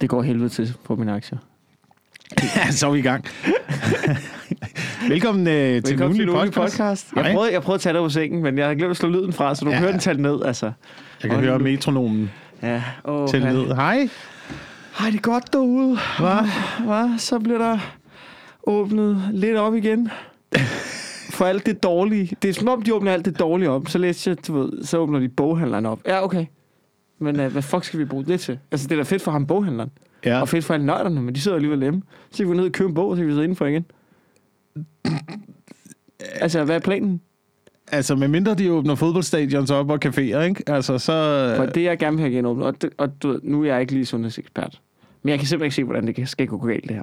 Det går helvede til på mine aktier. Ja, så er vi i gang. Velkommen, øh, til Velkommen til podcast. podcast. Jeg Hej. prøvede, jeg prøvede at tage dig på sengen, men jeg har glemt at slå lyden fra, så du ja. Kan høre den tale ned, altså. Jeg kan Hold høre nu. metronomen Ja, til ja. ned. Hej. Hej, det er godt derude. Hvad? Hvad? Så bliver der åbnet lidt op igen. For alt det dårlige. Det er som om, de åbner alt det dårlige op. Så læste jeg, du ved, så åbner de boghandlerne op. Ja, okay. Men uh, hvad fuck skal vi bruge det til? Altså, det er da fedt for ham, boghandleren. Ja. Og fedt for alle nørderne, men de sidder alligevel hjemme. Så kan vi gå ned og købe en bog, og så kan vi sidde indenfor igen. altså, hvad er planen? Altså, med mindre de åbner fodboldstadions op og caféer, ikke? Altså, så... For det, jeg gerne vil have genåbnet, og, det, og du, nu er jeg ikke lige sundhedsekspert, men jeg kan simpelthen ikke se, hvordan det skal gå galt, det her.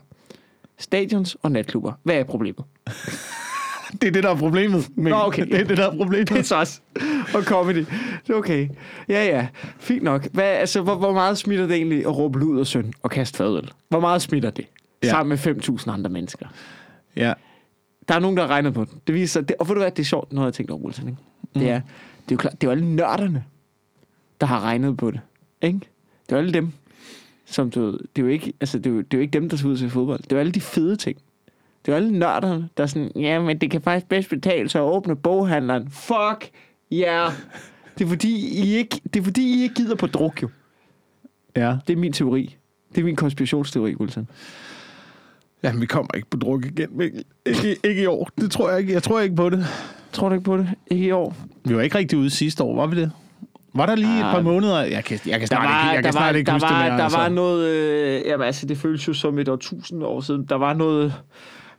Stadions og natklubber. Hvad er problemet? Det er det, der er problemet. Men Nå, okay. Det er det, der er problemet. Det er så også. Og comedy. Det er okay. Ja, ja. Fint nok. Hvad, altså, hvor, hvor meget smitter det egentlig at råbe lud og søn og kaste fadøl? Hvor meget smitter det? Ja. Sammen med 5.000 andre mennesker. Ja. Der er nogen, der har regnet på det. Det viser sig, det, og ved du hvad, det er sjovt, noget jeg tænkt over, Wilson, ikke? Det er, det er jo klart, det er jo alle nørderne, der har regnet på det. Ikke? Det er jo alle dem, som du det er jo ikke, altså, det er jo, det er jo ikke dem, der skal ud til fodbold. Det er jo alle de fede ting. Det jo alle nørderne, der er sådan, ja, men det kan faktisk bedst betale sig at åbne boghandleren. Fuck, ja. Yeah. Det er fordi, I ikke, det er fordi, I ikke gider på druk, jo. Ja. Det er min teori. Det er min konspirationsteori, Wilson. Jamen, vi kommer ikke på druk igen, Mikkel. Ikke, ikke i år. Det tror jeg ikke. Jeg tror ikke på det. Tror du ikke på det? Ikke i år. Vi var ikke rigtig ude sidste år, var vi det? Var der lige et Ah. par måneder? Jeg kan, jeg kan snart var, ikke, jeg der kan snart var, ikke der huske var, det mere. der altså. var noget, øh, jamen altså det føles jo som et år tusind år siden. Der var noget,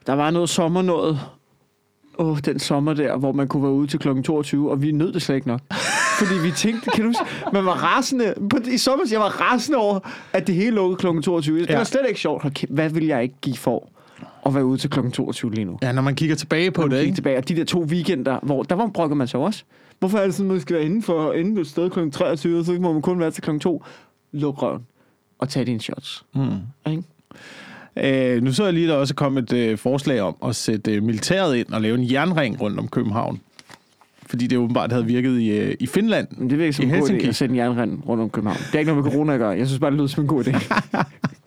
der var noget sommer noget. Åh, oh, den sommer der, hvor man kunne være ude til klokken 22, og vi nød det slet ikke nok. Fordi vi tænkte, kan du man var rasende, på, i sommer, jeg var rasende over, at det hele lukkede klokken 22. Det Ja. var slet ikke sjovt. Hvad vil jeg ikke give for at være ude til klokken 22 lige nu? Ja, når man kigger tilbage på På det, ikke? tilbage. Og de der to weekender, hvor der var brokker man sig også. Hvorfor er det sådan, at man skal være inden for inden et sted kl. 23, og så må man kun være til kl. 2? Luk røven og tage dine shots. Mm. Ikke? Øh, nu så jeg lige, der også kom et øh, forslag om at sætte øh, militæret ind og lave en jernring rundt om København. Fordi det åbenbart havde virket i, øh, i Finland. Men det virker som en god idé at sætte en jernrend rundt om København. Det er ikke noget med corona at gøre. Jeg synes bare, det lyder som en god idé.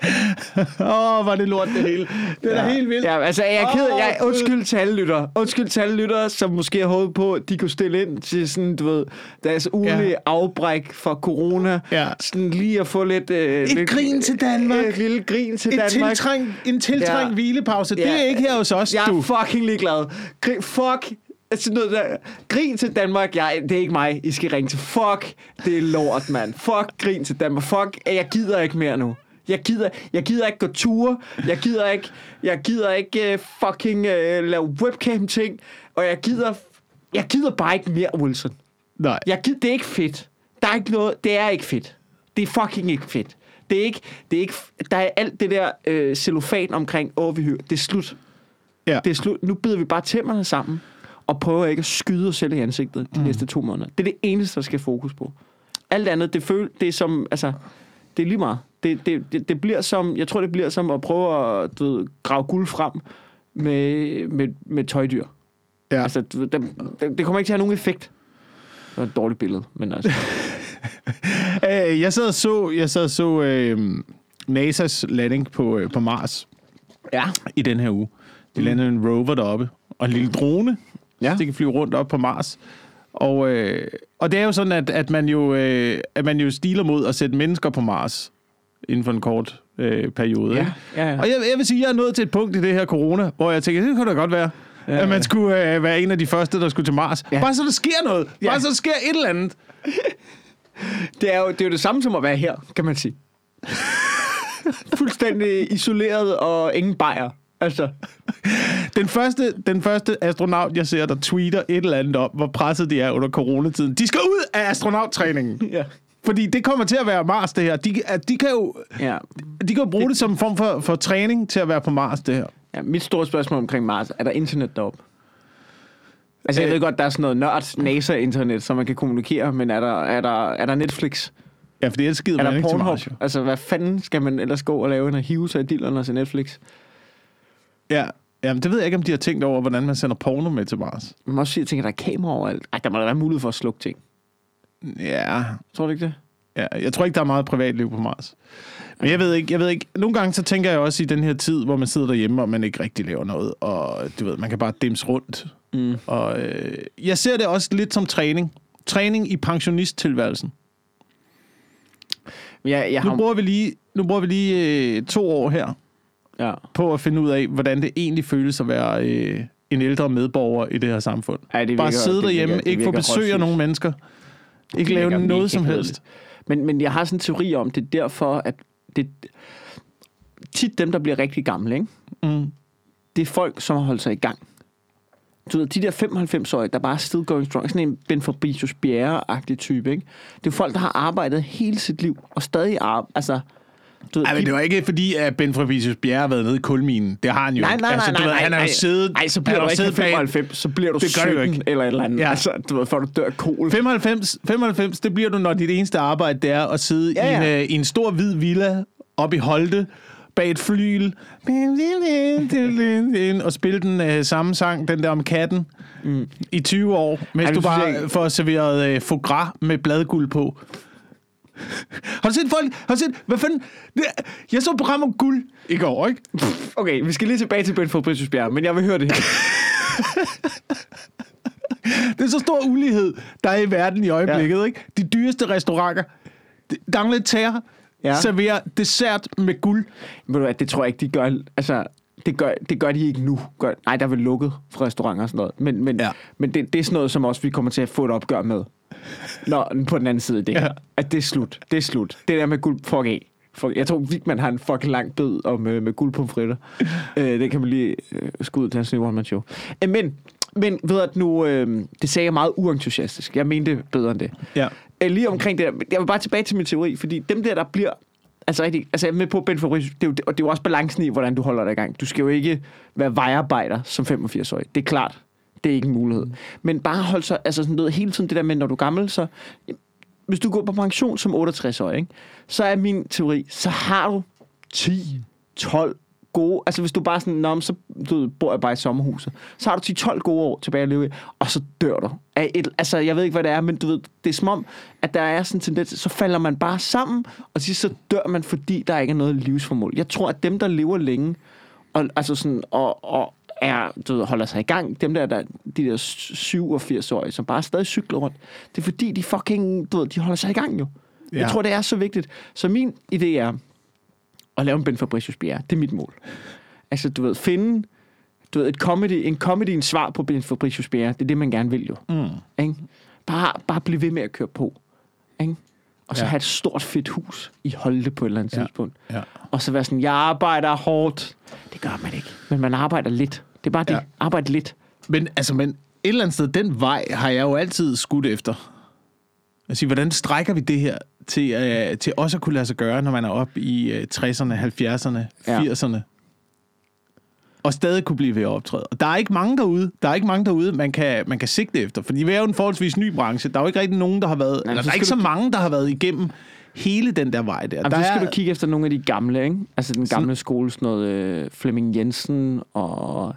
Åh, oh, var det lort det hele. Det er da helt vildt. Ja, altså, jeg er ked jeg, undskyld til alle lyttere. Undskyld til alle lyttere, som måske har håbet på, at de kunne stille ind til sådan, du ved, deres ugenlige Ja. ja. afbræk fra corona. Ja. Sådan lige at få lidt... Øh, Et lidt, grin til Danmark. Et lille grin til Et Danmark. tiltrængt, en tiltrængt Ja. ja. hvilepause. Det Ja. er ikke her hos os, Jeg du. er fucking ligeglad. Grin, fuck. Altså noget der. Grin til Danmark. Jeg, det er ikke mig, I skal ringe til. Fuck. Det er lort, mand. Fuck grin til Danmark. Fuck. Jeg gider ikke mere nu. Jeg gider, jeg gider ikke gå ture. Jeg gider ikke, jeg gider ikke uh, fucking uh, lave webcam-ting. Og jeg gider, jeg gider bare ikke mere, Wilson. Nej. Jeg gider, det er ikke fedt. Der er ikke noget, det er ikke fedt. Det er fucking ikke fedt. Det er ikke, det er ikke, der er alt det der øh, cellofan omkring, åh, vi hører, det er slut. Ja. Det er slut. Nu bider vi bare tænderne sammen og prøver ikke at skyde os selv i ansigtet de mm. næste to måneder. Det er det eneste, der skal fokus på. Alt andet, det, føl, det er som, altså, det er lige meget. Det, det, det, det bliver som, jeg tror, det bliver som at prøve at du ved, grave guld frem med, med, med tøjdyr. Ja. Altså, det, det, det kommer ikke til at have nogen effekt. Det var et dårligt billede, men altså... Øh, jeg sad og så, jeg sad og så øh, NASA's landing på, øh, på Mars ja. i den her uge. De landede en rover deroppe, og en lille drone, Ja. så de kan flyve rundt op på Mars. Og, øh, og det er jo sådan, at, at, man jo, øh, at man jo stiler mod at sætte mennesker på Mars inden for en kort øh, periode. Ja, ja, ja. Og jeg, jeg vil sige, at jeg er nået til et punkt i det her corona, hvor jeg tænker, det kunne da godt være, ja, at man skulle øh, være en af de første, der skulle til Mars. Ja. Ja. Bare så der sker noget. Bare Ja. så der sker et eller andet. Det er, jo, det er jo det samme som at være her, kan man sige. Fuldstændig isoleret og ingen bajer. Altså, Den første, den første astronaut, jeg ser, der tweeter et eller andet om, hvor presset de er under coronatiden. De skal ud af astronauttræningen. ja. Fordi det kommer til at være Mars, det her. De, at de, kan, jo, Ja. de kan jo bruge det, det som en form for, for træning til at være på Mars, det her. ja. Mit store spørgsmål omkring Mars, er der internet deroppe? Altså, jeg Øh. ved godt, der er sådan noget nørd NASA-internet, så man kan kommunikere, men er der, er der, er der Netflix? Ja, for det er skider Er man der ikke til Pornhub? Altså, hvad fanden skal man ellers gå og lave, end at hive sig i dillerne se Netflix? Ja. Jamen, det ved jeg ikke, om de har tænkt over, hvordan man sender porno med til Mars. Man må også sige, at der er kamera overalt. Ej, der må da være mulighed for at slukke ting. Ja. Tror du ikke det? Ja, jeg tror ikke, der er meget privatliv på Mars. Men jeg ved ikke, jeg ved ikke. Nogle gange så tænker jeg også i den her tid, hvor man sidder derhjemme, og man ikke rigtig laver noget, og du ved, man kan bare dims rundt. Mm. Og øh, jeg ser det også lidt som træning. Træning i pensionisttilværelsen. Jeg, jeg har, Nu bruger vi lige, nu bruger vi lige øh, to år her ja. på at finde ud af, hvordan det egentlig føles at være øh, en ældre medborger i det her samfund. Ej, det Bare virker- sidde det derhjemme, virker- det ikke få virker besøg af nogle mennesker. Ikke lave noget som kedeligt. helst. Men, men jeg har sådan en teori om, det er derfor, at det tit dem, der bliver rigtig gamle, ikke? Mm. det er folk, som har holdt sig i gang. Du ved, de der 95-årige, der bare er still going strong, sådan en Ben Fabricius Bjerre-agtig type, ikke? Det er folk, der har arbejdet hele sit liv, og stadig arbejder, altså... Du Ej, men de- det var ikke fordi, at Ben Fabricius Bjerre har været nede i kulminen. Det har han jo Nej, ikke. nej, nej, altså, du nej, ved, nej, han har jo nej. siddet... Ej, så han bliver har du ikke siddet bag- 95, så bliver du Det gør du 17 ikke. eller et eller andet. Ja. Altså, du ved, for du dør kol. 95, 95, det bliver du, når dit eneste arbejde det er at sidde Ja, ja. I, en, øh, i en stor hvid villa op i Holte bag et flyl og spille den øh, samme sang, den der om katten, mm. i 20 år, mens Ej, du jeg bare får serveret øh, foie gras med bladguld på. Har du set folk? Har du set? Hvad fanden? Det, jeg så program om guld i går, ikke? Okay, vi skal lige tilbage til Ben Fabricius Bjerre, men jeg vil høre det her. Det er så stor ulighed, der er i verden i øjeblikket, ja. ikke? De dyreste restauranter, D'Angleterre, Ja. ja. serverer dessert med guld. Ved du hvad, det tror jeg ikke, de gør. Altså, det gør, det gør de ikke nu. Gør, nej, der er vel lukket for restauranter og sådan noget. Men, men, Ja. men det, det er sådan noget, som også vi kommer til at få et opgør med. Når, på den anden side af det. Ja. At det er slut. Det er slut. Det der med guld, fuck af. Fuck, jeg tror, Vigman har en fucking lang bid om, øh, med guld på fritter. øh, det kan man lige øh, skudde til hans nye one-man show. Øh, men, men ved at nu, øh, det sagde jeg meget uentusiastisk. Jeg mente bedre end det. Ja. Øh, lige omkring det der, jeg vil bare tilbage til min teori, fordi dem der, der bliver, altså rigtig, altså jeg er med på Ben Fabricius, det er jo, og det er jo også balancen i, hvordan du holder dig i gang. Du skal jo ikke være vejarbejder som 85-årig, det er klart, det er ikke en mulighed. Mm. Men bare hold så, altså sådan noget, hele tiden det der med, når du er gammel, så, hvis du går på pension som 68-årig, ikke, så er min teori, så har du 10, 12 gode, altså hvis du bare sådan, Nå, så du bor jeg bare i sommerhuset, så har du 10-12 gode år tilbage at leve i, og så dør du. Af et, altså jeg ved ikke, hvad det er, men du ved, det er som om, at der er sådan en tendens, så falder man bare sammen, og sidst så dør man, fordi der ikke er noget livsformål. Jeg tror, at dem, der lever længe, og, altså sådan, og, og er, du ved, holder sig i gang, dem der, der de der 87-årige, som bare stadig cykler rundt, det er fordi, de fucking, du ved, de holder sig i gang jo. Ja. Jeg tror, det er så vigtigt. Så min idé er at lave en Ben Fabricius Bjerre. Det er mit mål. Altså, du ved, finde du ved, et comedy, en comedy, en svar på Ben Fabricius Bjerre. Det er det, man gerne vil jo. Mm. Ikke? Bare, bare blive ved med at køre på. Ikke? Og så. Ja. have et stort fedt hus i Holte på et eller andet Ja. tidspunkt. Ja. Og så være sådan, jeg arbejder hårdt. Det gør man ikke. Men man arbejder lidt. Det er bare det. Ja. Arbejde lidt. Men, altså, men et eller andet sted, den vej har jeg jo altid skudt efter. Sige, hvordan strækker vi det her til, øh, til også at kunne lade sig gøre, når man er oppe i øh, 60'erne, 70'erne, Ja. 80'erne? Og stadig kunne blive ved at optræde. Og der er ikke mange derude, der er ikke mange derude, man kan, man kan sigte efter. Fordi vi er jo en forholdsvis ny branche. Der er jo ikke rigtig nogen, der har været... Nej, eller der er ikke så du- mange, der har været igennem hele den der vej der. Jamen, der så skal er, du kigge efter nogle af de gamle, ikke? Altså den gamle skole, sådan noget øh, Flemming Jensen og,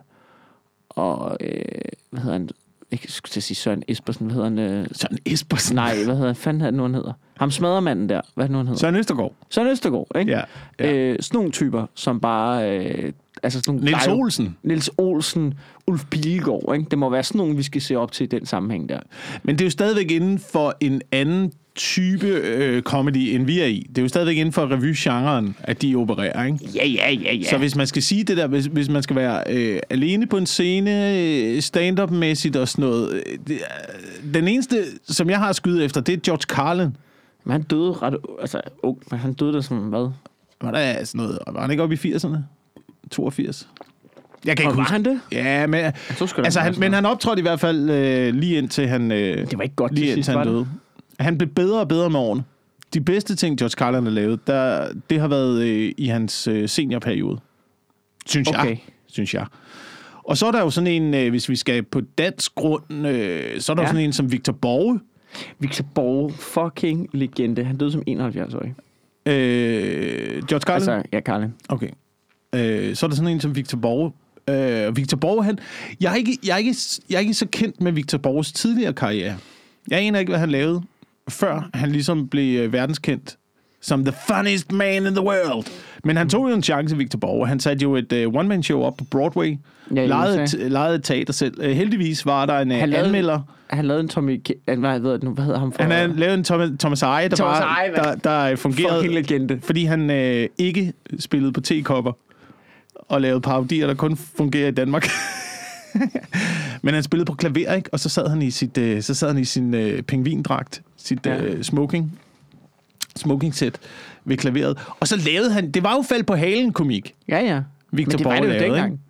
og øh, hvad hedder han? Jeg skulle til at sige Søren Espersen, hvad hedder han? Øh, Søren Espersen. nej, hvad hedder han? Fanden er det nu, han hedder? Ham smadremanden der, hvad er det nu, han hedder? Søren Østergaard. Søren Østergaard, ikke? Ja. ja. Øh, sådan nogle typer, som bare... Øh, altså sådan nogle, Niels Olsen. Niels Olsen, Ulf Pilgaard, ikke? Det må være sådan nogle, vi skal se op til i den sammenhæng der. Men det er jo stadigvæk inden for en anden type øh, comedy, end vi er i. Det er jo stadigvæk inden for revy-genren, at de opererer, ikke? Ja, ja, ja, ja. Så hvis man skal sige det der, hvis, hvis man skal være øh, alene på en scene, øh, stand-up-mæssigt og sådan noget, øh, det, er- den eneste, som jeg har skyde efter, det er George Carlin. Men han døde ret... Altså, ung, men han døde der som hvad? Var der sådan noget, var han ikke oppe i 80'erne? 82? Jeg kan Og ikke var huske. han det? Ja, men, Så altså, han, men han optrådte i hvert fald øh, lige indtil han, øh, Det var ikke godt til lige sidst, indtil var han døde. Han blev bedre og bedre med årene. De bedste ting, George Carlin har lavet, der, det har været øh, i hans øh, seniorperiode. Synes Okay. jeg. Synes jeg. Og så er der jo sådan en, øh, hvis vi skal på dansk grund, øh, så er der Ja. jo sådan en som Victor Borge. Victor Borge, fucking legende. Han døde som 71-årig. Øh, George Carlin? Altså, ja, Carlin. Okay. Øh, så er der sådan en som Victor Borge. Øh, Victor Borge, han... Jeg er, ikke, jeg, er ikke, jeg er ikke så kendt med Victor Borges tidligere karriere. Jeg aner ikke, hvad han lavede. før han ligesom blev øh, verdenskendt som the funniest man in the world. Men han tog jo en chance, Victor Borge. Han satte jo et uh, one-man-show op på Broadway. Ja, lejede, et, lejede et teater selv. Uh, heldigvis var der en uh, Han lavede- anmelder. Han lavede en Tommy... Hvad, ved jeg, nu, hvad hedder ham for? Han havde lavet en Thomas, Thomas Eje, der, Thomas var, Eje, der, der fungerede, Fucking legende. fordi han øh, ikke spillede på tekopper og lavede parodier, der kun fungerer i Danmark. Men han spillede på klaver, ikke? Og så sad han i, sit, øh, så sad han i sin øh, pingvindragt, sit Ja. øh, smoking, smoking set ved klaveret. Og så lavede han, det var jo fald på halen komik, Ja, ja. Victor Men det var Borge det jo lavede, dengang. ikke?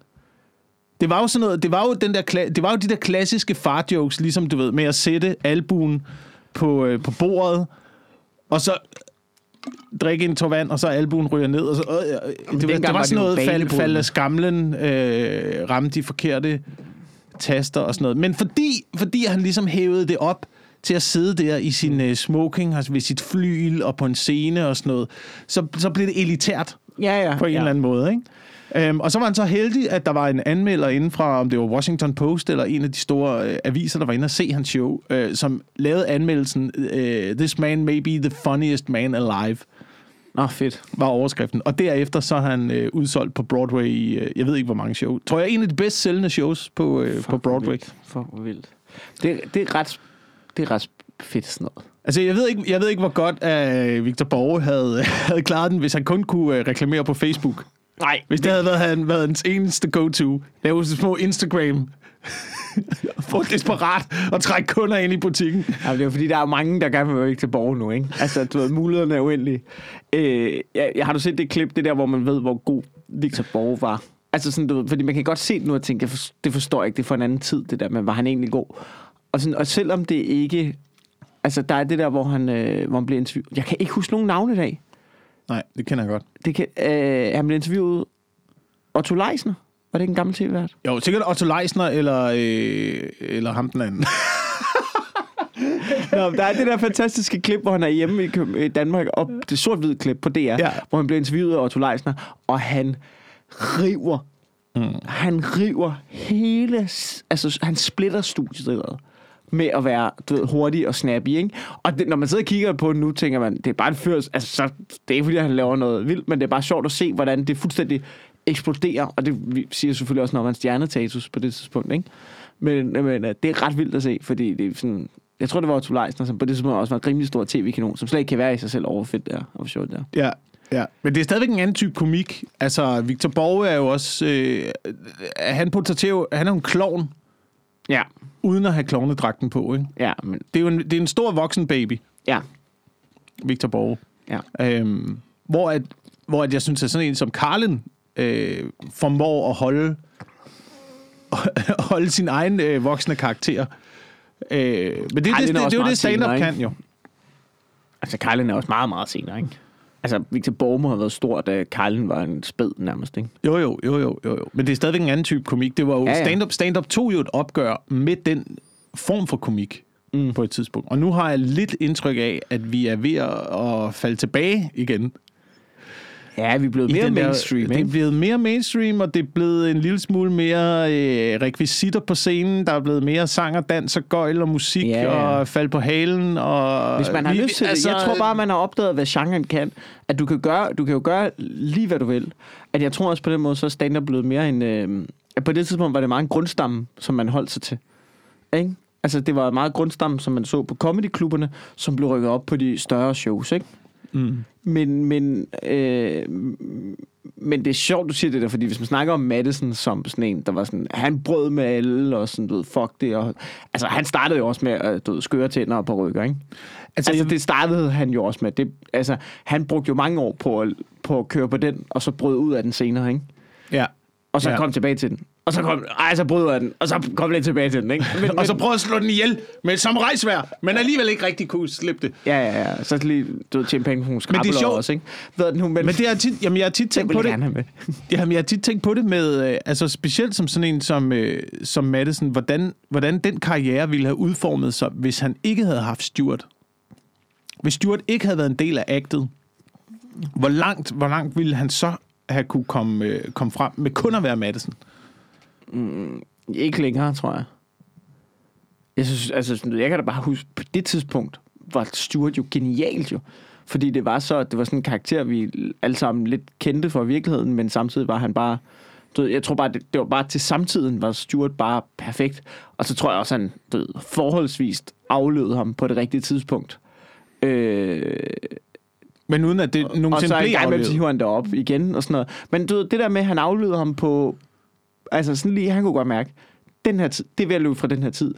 Det var jo sådan noget, det var jo, den der, det var jo de der klassiske far-jokes, ligesom du ved, med at sætte albuen på, øh, på bordet, og så drikke en tår vand, og så albuen ryger ned, og så, øh, øh, det, var, det var var sådan noget, fald, banebrydende. fald af skamlen, øh, ramte de forkerte taster og sådan noget. Men fordi, fordi han ligesom hævede det op til at sidde der i sin øh, smoking, altså ved sit flyl og på en scene og sådan noget, så, så blev det elitært Ja, ja. på en ja. eller anden måde, ikke? Øhm, og så var han så heldig, at der var en anmelder inden fra, om det var Washington Post eller en af de store øh, aviser, der var inde og se hans show, øh, som lavede anmeldelsen, øh, This man may be the funniest man alive, Nå, fedt. var overskriften. Og derefter så er han øh, udsolgt på Broadway i, øh, jeg ved ikke hvor mange shows. Tror jeg, en af de bedst sælgende shows på, øh, Fuck, på Broadway. vildt. Hvor vildt. Det, det, er ret, det er ret fedt sådan noget. Altså, jeg ved ikke, jeg ved ikke hvor godt at Victor Borge havde, havde klaret den, hvis han kun kunne øh, reklamere på Facebook. Nej. Hvis det havde været, han, været hans eneste go-to. Lave små Instagram. Få desperat og trække kunder ind i butikken. Ja, det er jo fordi, der er mange, der gerne vil være til borger nu, ikke? Altså, du ved, mulighederne er uendelige. Øh, jeg, jeg, har du set det klip, det der, hvor man ved, hvor god Victor Borge var? Altså sådan, du ved, fordi man kan godt se det nu og tænke, for, det forstår jeg ikke, det er for en anden tid, det der, men var han egentlig god? Og, sådan, og selvom det ikke... Altså, der er det der, hvor han, øh, hvor han bliver interviewet. Jeg kan ikke huske nogen navne i dag. Nej, det kender jeg godt. Det kan, øh, han blev interviewet Otto Leisner. Var det ikke en gammel tv-vært? Jo, sikkert Otto Leisner eller, øh, eller ham den anden. Nå, der er det der fantastiske klip, hvor han er hjemme i, Danmark, op det sort-hvide klip på DR, Ja. hvor han bliver interviewet af Otto Leisner, og han river, mm. han river hele, altså han splitter studiet med at være du ved, hurtig og snappy, ikke? Og det, når man sidder og kigger på det nu, tænker man, det er bare en fyr, altså så, det er ikke fordi, han laver noget vildt, men det er bare sjovt at se, hvordan det fuldstændig eksploderer, og det siger selvfølgelig også noget om hans stjernetatus på det tidspunkt, ikke? Men, men øh, det er ret vildt at se, fordi det er sådan... Jeg tror, det var Otto Leisner, som på det tidspunkt også var en rimelig stor tv-kanon, som slet ikke kan være i sig selv overfedt der, og sjovt der. Ja, ja. Men det er stadigvæk en anden type komik. Altså, Victor Borge er jo også... Øh, han portrætterer. Han er jo en klovn, Ja. Uden at have klovnedragten på, ikke? Ja, men... Det er jo en, det er en stor voksen baby, Ja. Victor Borge. Ja. Øhm, hvor, at, hvor at jeg synes, at sådan en som Carlin øh, formår at holde, holde sin egen øh, voksne karakter. Øh, men det, det, det, er det, det er jo det, stand-up senere, kan jo. Altså, Carlin er også meget, meget senere, ikke? Altså, Victor Borg må have været stor, da Carlin var en spæd nærmest, ikke? Jo, jo, jo, jo, jo, jo. Men det er stadigvæk en anden type komik. Det var jo Ja, ja. stand-up. Stand-up tog jo et opgør med den form for komik mm. på et tidspunkt. Og nu har jeg lidt indtryk af, at vi er ved at, at falde tilbage igen. Ja, vi er blevet mere den der- mainstream, Det er blevet mere mainstream, og det er blevet en lille smule mere øh, rekvisitter på scenen. Der er blevet mere sang og dans og gøjl og musik Ja. og fald på halen. Og Hvis man har vi- lyst til altså, det. Jeg tror bare, man har opdaget, hvad genren kan. At du kan, gøre, du kan jo gøre lige, hvad du vil. At jeg tror også på den måde, så er stand-up blevet mere en... Øh, på det tidspunkt var det meget en grundstamme, som man holdt sig til. Ikke? Altså, det var meget grundstamme, som man så på comedyklubberne, som blev rykket op på de større shows, ikke? Mm. Men, men, øh, men det er sjovt, du siger det der, fordi hvis man snakker om Madison som sådan en, der var sådan, han brød med alle, og sådan, du ved, fuck det, og, altså han startede jo også med, at du ved, skøre tænder og på rykker, ikke? Altså, altså det startede han jo også med, det, altså, han brugte jo mange år på at, på at køre på den, og så brød ud af den senere, ikke? Ja. Og så ja. kom tilbage til den. Og så kom, ej, så ud af den, og så kom lidt tilbage til den, ikke? Men, Og så prøv at slå den ihjel med et samurajsvær, men alligevel ikke rigtig kunne slippe det. Ja, ja, ja. Så lige, du ved, tjene penge på nogle skrabler sjovt. også, ikke? Er det nu, men, Men det er tit, jamen jeg har tit det tænkt på jeg det. med. Jamen, jeg har tit tænkt på det med, øh, altså specielt som sådan en som, øh, som Madison, hvordan, hvordan den karriere ville have udformet sig, hvis han ikke havde haft Stuart. Hvis Stuart ikke havde været en del af actet, hvor langt, hvor langt ville han så have kunne komme, øh, komme frem med kun at være Madison? Ikke længere, tror jeg. Jeg synes, altså, jeg kan da bare huske, på det tidspunkt var Stuart jo genialt jo. Fordi det var så, det var sådan en karakter, vi alle sammen lidt kendte fra virkeligheden, men samtidig var han bare, du ved, jeg tror bare, det, det var bare til samtiden, var Stuart bare perfekt. Og så tror jeg også, han du ved, forholdsvist aflød ham på det rigtige tidspunkt. Øh, Men uden at det og nogensinde så en blev gang imellem, aflevet. så hiver han det op igen og sådan noget. Men du ved, det der med, at han afleder ham på... Altså sådan lige, han kunne godt mærke, den her tid, det er ved at løbe fra den her tid.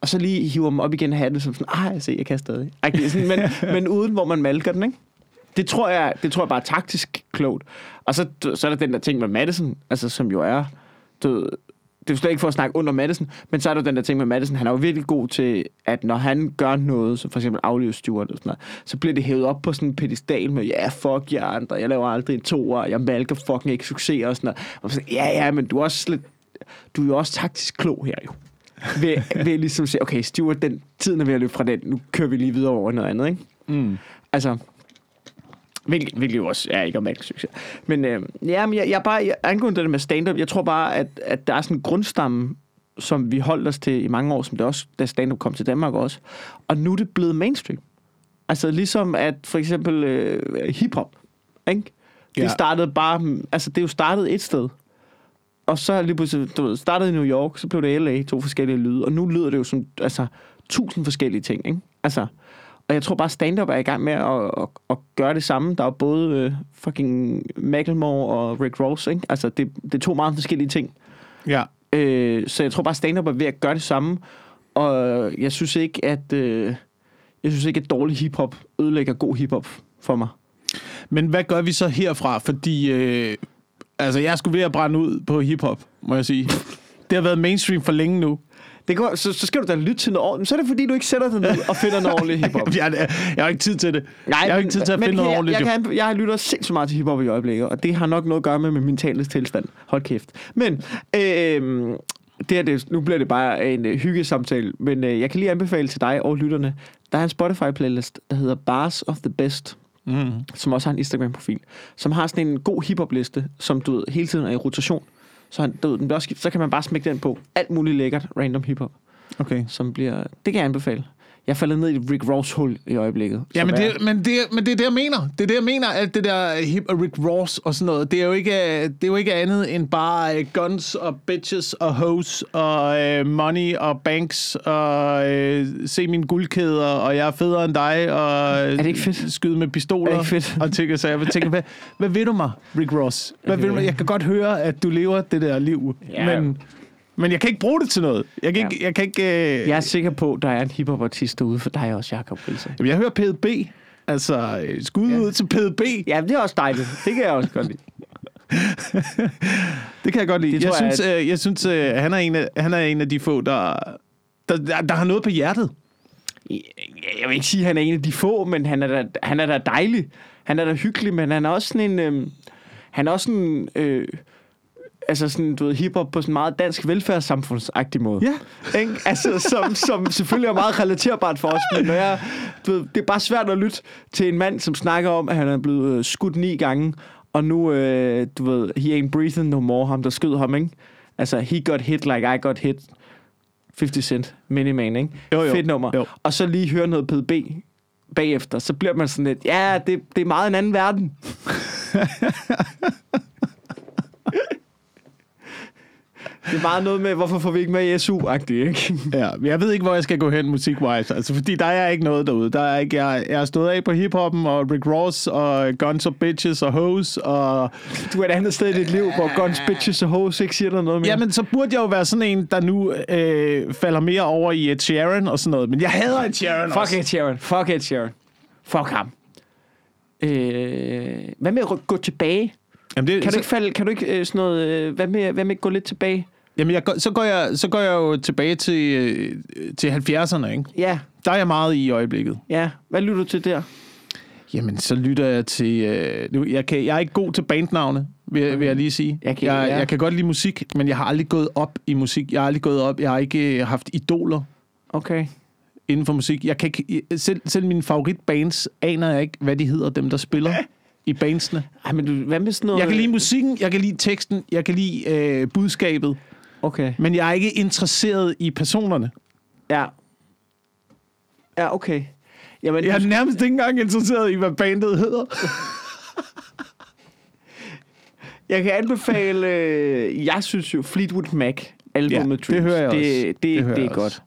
Og så lige hiver dem op igen og have det som sådan, ej, se, jeg kan stadig. Sådan, men, men uden, hvor man malker den, ikke? Det tror jeg, det tror jeg bare er taktisk klogt. Og så, så er der den der ting med Madison, altså som jo er, du, det er slet ikke for at snakke under Madison, men så er der den der ting med Madison, han er jo virkelig god til, at når han gør noget, som for eksempel aflive Stewart, og sådan noget, så bliver det hævet op på sådan en pedestal med, ja, fuck jer andre, jeg laver aldrig en toer, jeg malker fucking ikke succes og sådan noget. Og så, ja, ja, men du er også lidt, du er jo også taktisk klog her jo. Ved, ved ligesom sige, okay, Stewart, den tiden er ved at løbe fra den, nu kører vi lige videre over noget andet, ikke? Mm. Altså, hvilket, hvilket jo også er ikke om alt succes. Men øh, ja, men jeg, jeg bare, jeg, angående det med stand-up, jeg tror bare, at, at der er sådan en grundstamme, som vi holdt os til i mange år, som det også, da stand-up kom til Danmark også. Og nu er det blevet mainstream. Altså ligesom at for eksempel øh, hiphop, ikke? Det Ja. startede bare, altså det er jo startet et sted. Og så lige pludselig, du ved, startede i New York, så blev det LA, to forskellige lyde. Og nu lyder det jo som, altså, tusind forskellige ting, ikke? Altså, og jeg tror bare, stand-up er i gang med at, at, at gøre det samme. Der er både øh, fucking Macklemore og Rick Ross, ikke? Altså, det, det er to meget forskellige ting. Ja. Øh, så jeg tror bare, stand-up er ved at gøre det samme. Og jeg synes ikke, at... Øh, jeg synes ikke, at dårlig hiphop ødelægger god hiphop for mig. Men hvad gør vi så herfra? Fordi, øh, altså, jeg skulle ved at brænde ud på hiphop, må jeg sige. Det har været mainstream for længe nu. Det går, så, så skal du da lytte til noget ordentligt. Så er det fordi, du ikke sætter dig ned og finder noget ordentligt hiphop. Jeg, jeg har ikke tid til det. jeg har ikke tid til at finde noget jeg, ordentligt. Jeg, jo. kan, jeg lytter sindssygt meget til hiphop i øjeblikket, og det har nok noget at gøre med min mentale tilstand. Hold kæft. Men øh, det er det, nu bliver det bare en øh, hyggesamtale, men øh, jeg kan lige anbefale til dig og lytterne, der er en Spotify-playlist, der hedder Bars of the Best, Mm. som også har en Instagram-profil, som har sådan en god hiphop-liste, som du ved, hele tiden er i rotation. Så, han, du den også, så kan man bare smække den på. Alt muligt lækkert random hiphop, Okay. som bliver... Det kan jeg anbefale. Jeg falder ned i Rick Ross-hul i øjeblikket. Ja, men er- det, men, det, men det er det, jeg mener. Det er det, jeg mener, at det der hip og Rick Ross og sådan noget, det er jo ikke, det er jo ikke andet end bare øh, guns og bitches og hoes og øh, money og banks og øh, se mine guldkæder, og jeg er federe end dig, og det ikke fedt? skyde med pistoler. Er det ikke fedt? Og tænker, så jeg tænker, hvad, hvad vil du mig, Rick Ross? Hvad vil du mig? Jeg kan godt høre, at du lever det der liv, Ja. men, men jeg kan ikke bruge det til noget. Jeg kan Ja. ikke... Jeg, kan ikke øh, Jeg er sikker på, at der er en hiphop-artist derude for dig også, Jacob Wilson. Jamen, jeg hører PDB. Altså, øh, skud Ja. ud til PDB. Ja, det er også dejligt. Det kan jeg også godt lide. Det kan jeg godt lide. Det Jeg jeg, synes, øh, jeg synes øh, han, er en af, han er en af de få, der, der, der, der har noget på hjertet. Jeg vil ikke sige, at han er en af de få, men han er da, han er da dejlig. Han er da hyggelig, men han er også sådan en... Øh, han er også sådan... Øh, altså sådan, du ved, hiphop på sådan en meget dansk velfærdssamfundsagtig måde. Ja. Ikke? Altså, som, som selvfølgelig er meget relaterbart for os, men når jeg, du ved, det er bare svært at lytte til en mand, som snakker om, at han er blevet øh, skudt ni gange, og nu, øh, du ved, he ain't breathing no more, ham der skød ham, ikke? Altså, he got hit like I got hit. 50 Cent, Miniman, ikke? Jo, jo. Fedt nummer. Jo. Og så lige høre noget PDB bagefter, så bliver man sådan lidt, ja, det, det er meget en anden verden. det er meget noget med, hvorfor får vi ikke med i SU-agtigt, ikke? Ja, men jeg ved ikke, hvor jeg skal gå hen musik-wise. Altså, fordi der er ikke noget derude. Der er ikke, jeg, jeg har stået af på hiphoppen, og Rick Ross, og Guns og Bitches, og Hoes, og... Du er et andet sted i dit liv, hvor guns, bitches og hoes ikke siger dig noget mere. Jamen, så burde jeg jo være sådan en, der nu øh, falder mere over i Ed Sheeran og sådan noget. Men jeg hader Ed Sheeran Fuck også. Ed Sheeran. Fuck Ed Sheeran. Fuck ham. Øh, hvad med at gå tilbage? Jamen, det, Kan du så, ikke falde, kan du ikke øh, sådan noget, øh, hvad med, hvad med at gå lidt tilbage? Jamen, jeg, så, går jeg, så går jeg jo tilbage til, øh, til 70'erne, ikke? Ja, Der er jeg meget i i øjeblikket. ja. Hvad lytter du til der? Jamen, så lytter jeg til... Øh, nu, jeg, kan, jeg er ikke god til bandnavne, vil, vil jeg lige sige. Jeg kan- jeg, ja. jeg kan godt lide musik, men jeg har aldrig gået op i musik. Jeg har aldrig gået op. Jeg har ikke øh, haft idoler Okay. inden for musik. Jeg kan ikke, selv, selv mine favoritbands aner jeg ikke, hvad de hedder, dem der spiller i bandsene. Ej, men du, hvad med sådan noget? Jeg kan lide musikken, jeg kan lide teksten, jeg kan lide øh, budskabet, Okay. men jeg er ikke interesseret i personerne. Ja. Ja, okay. Jamen, Jeg er nærmest ikke engang interesseret i, hvad bandet hedder. Jeg kan anbefale, øh, jeg synes jo Fleetwood Mac, albumet Ja, det hører jeg det, også. Det, Det det, hører det er godt.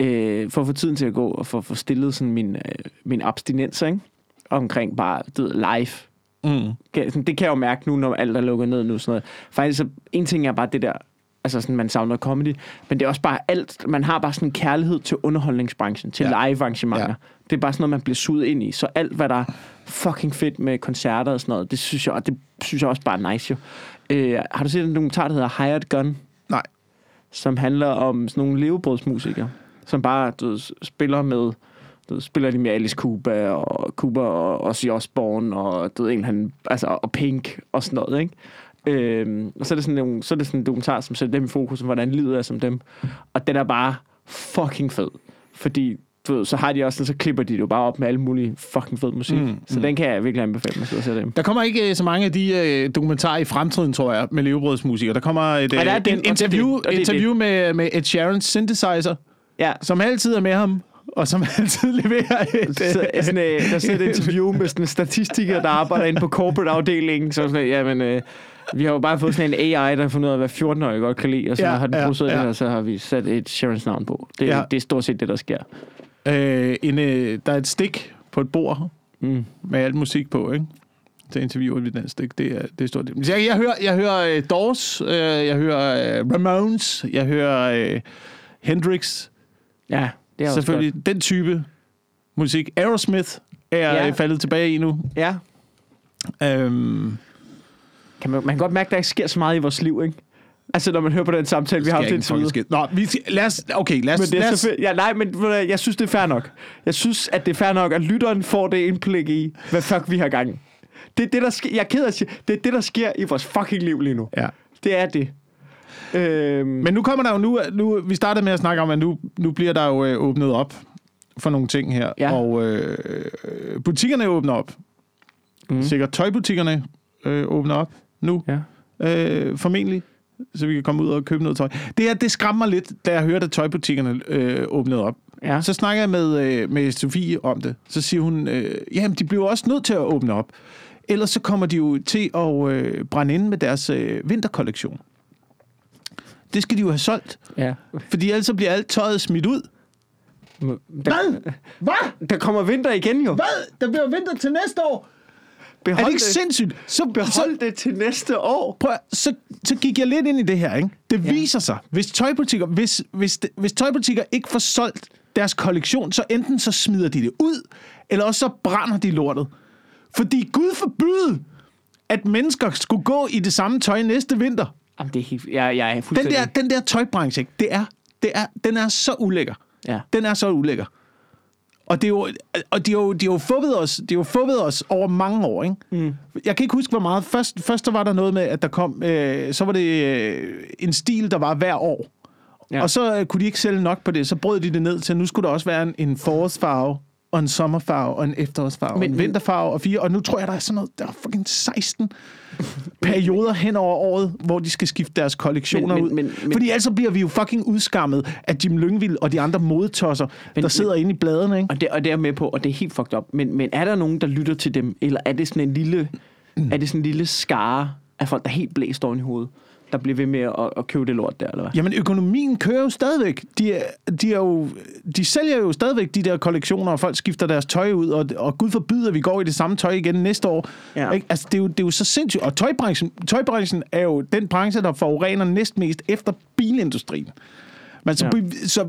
Øh, for at få tiden til at gå, og for at få stillet sådan min, øh, min abstinenser, ikke? Omkring bare, ved, live. Mm. Det kan jeg jo mærke nu, når alt er lukket ned nu. Sådan noget. Faktisk, så, en ting er bare det der, altså sådan, man savner comedy, men det er også bare alt, man har bare sådan en kærlighed til underholdningsbranchen, til Ja. ja. live arrangementer. Ja. Det er bare sådan noget, man bliver suget ind i. Så alt, hvad der er fucking fedt med koncerter og sådan noget, det synes jeg, og det synes jeg også bare er nice jo. Øh, har du set en dokumentar, der hedder Hired Gun? Nej. Som handler om sådan nogle levebrødsmusikere, som bare du spiller med du spiller de med Alice Cooper og Cooper og Ozzy Osbourne og du ved, en, han, altså, og Pink og sådan noget, ikke? Øhm, og så er, det sådan nogle, så er det sådan en dokumentar, som sætter dem i fokus, om hvordan livet er som dem. Og den er bare fucking fed. Fordi du ved, så har de også sådan, så klipper de det jo bare op med alle mulige fucking fed musik. Mm, så mm. den kan jeg virkelig anbefale, sidder og ser dem. Der kommer ikke øh, så mange af de øh, dokumentarer i fremtiden, tror jeg, med levebrødsmusikere. Der kommer et øh, Ja, der er den, en det er interview, det, det er interview med, med Ed Sheeran's synthesizer, Ja, som altid er med ham, og som altid leverer et... så, Øh, sådan, øh, der sidder et interview med sådan en statistiker, der arbejder inde på corporate-afdelingen. Så sådan, jamen, øh, vi har jo bare fået sådan en AI, der har fundet ud af, hvad 14-årige godt kan lide, og så Ja, ja, har den ja, produceret ja. det, og så har vi sat et Sharon's navn på. Det, Ja. ja. det er stort set det, der sker. øh, en, øh, der er et stik på et bord Mm. med alt musik på, ikke? Så interviewer vi den stik. Det er, det er stort. Jeg, jeg hører, jeg hører uh, Doors, uh, jeg hører uh, Ramones, jeg hører uh, Hendrix. Ja, det er også Selvfølgelig Godt. den type musik. Aerosmith er Ja. ja. faldet tilbage i nu. Ja, Øhm, kan man, man kan godt mærke, at der ikke sker så meget i vores liv, ikke? Altså, når man hører på den samtale, vi har haft indtil videre. Nå, vi, skal- lad os, okay, lad os, Men det lad er os, så fedt. Ja, nej, men jeg synes, det er fair nok. Jeg synes, at det er fair nok, at lytteren får det indblik i, hvad fuck vi har gang. Det er det, der sker. Jeg er ked af at sige, det er det, der sker i vores fucking liv lige nu. ja. Det er det. Øhm, Men nu kommer der jo nu, nu, vi startede med at snakke om, at nu, nu bliver der jo øh, åbnet op for nogle ting her. Ja. Og øh, butikkerne åbner op. Mm. Sikkert tøjbutikkerne øh, åbner op nu, ja. øh, formentlig, så vi kan komme ud og købe noget tøj. Det her, det skræmmer lidt, da jeg hørte, at tøjbutikkerne øh, åbnede op. Ja. Så snakker jeg med, øh, med Sofie om det. Så siger hun, øh, jamen de bliver også nødt til at åbne op. Ellers så kommer de jo til at øh, brænde ind med deres øh, vinterkollektion. Det skal de jo have solgt, ja. fordi ellers så bliver alt tøjet smidt ud. Der, Hvad? Hvad? der kommer vinter igen jo. Hvad? Der bliver vinter til næste år. Behold er det ikke det, sindssygt? Så, behold så, det til næste år. prøv, så, så gik jeg lidt ind i det her. Ikke? Det Ja. viser sig, hvis tøjbutikker, hvis, hvis, hvis tøjbutikker ikke får solgt deres kollektion, så enten så smider de det ud, eller også så brænder de lortet. Fordi Gud forbyde, at mennesker skulle gå i det samme tøj næste vinter. Jamen, det er helt... Jeg, jeg er Den fuldstændig... der, den der tøjbranche, ikke? det er, det er, den er så ulækker. Ja. Den er så ulækker. Og, det er jo, og de har jo, de har jo fubbet os, de har jo fubbet os over mange år, ikke? Mm. Jeg kan ikke huske, hvor meget. Først, først der var der noget med, at der kom... Øh, så var det øh, en stil, der var hver år. Ja. Ja. Og så øh, kunne de ikke sælge nok på det. Så brød de det ned til, at nu skulle der også være en, en forårsfarve, og en sommerfarve, og en efterårsfarve, Men- men, en vinterfarve, og fire. Og nu tror jeg, der er sådan noget... Der er fucking 16 perioder hen over året, hvor de skal skifte deres kollektioner Men- ud. men- men- men- Fordi ellers bliver vi jo fucking udskammet af Jim Lyngvild og de andre modetosser, Men- der sidder inde i bladene, ikke? Og det, og det er jeg med på, og det er helt fucked up. Men, men er der nogen, der lytter til dem, eller er det sådan en lille, er det sådan en lille skare af folk, der er helt blæst oven i hovedet, der bliver ved med at, at købe det lort der, eller hvad? Jamen, økonomien kører jo stadigvæk. De, er, de, er jo, de sælger jo stadigvæk de der kollektioner, og folk skifter deres tøj ud, og, og Gud forbyder, at vi går i det samme tøj igen næste år. Ja. Ikke? Altså, det er, jo, det er jo så sindssygt. Og tøjbranchen, tøjbranchen er jo den branche, der forurener næstmest efter bilindustrien. Men så, Ja. ja. så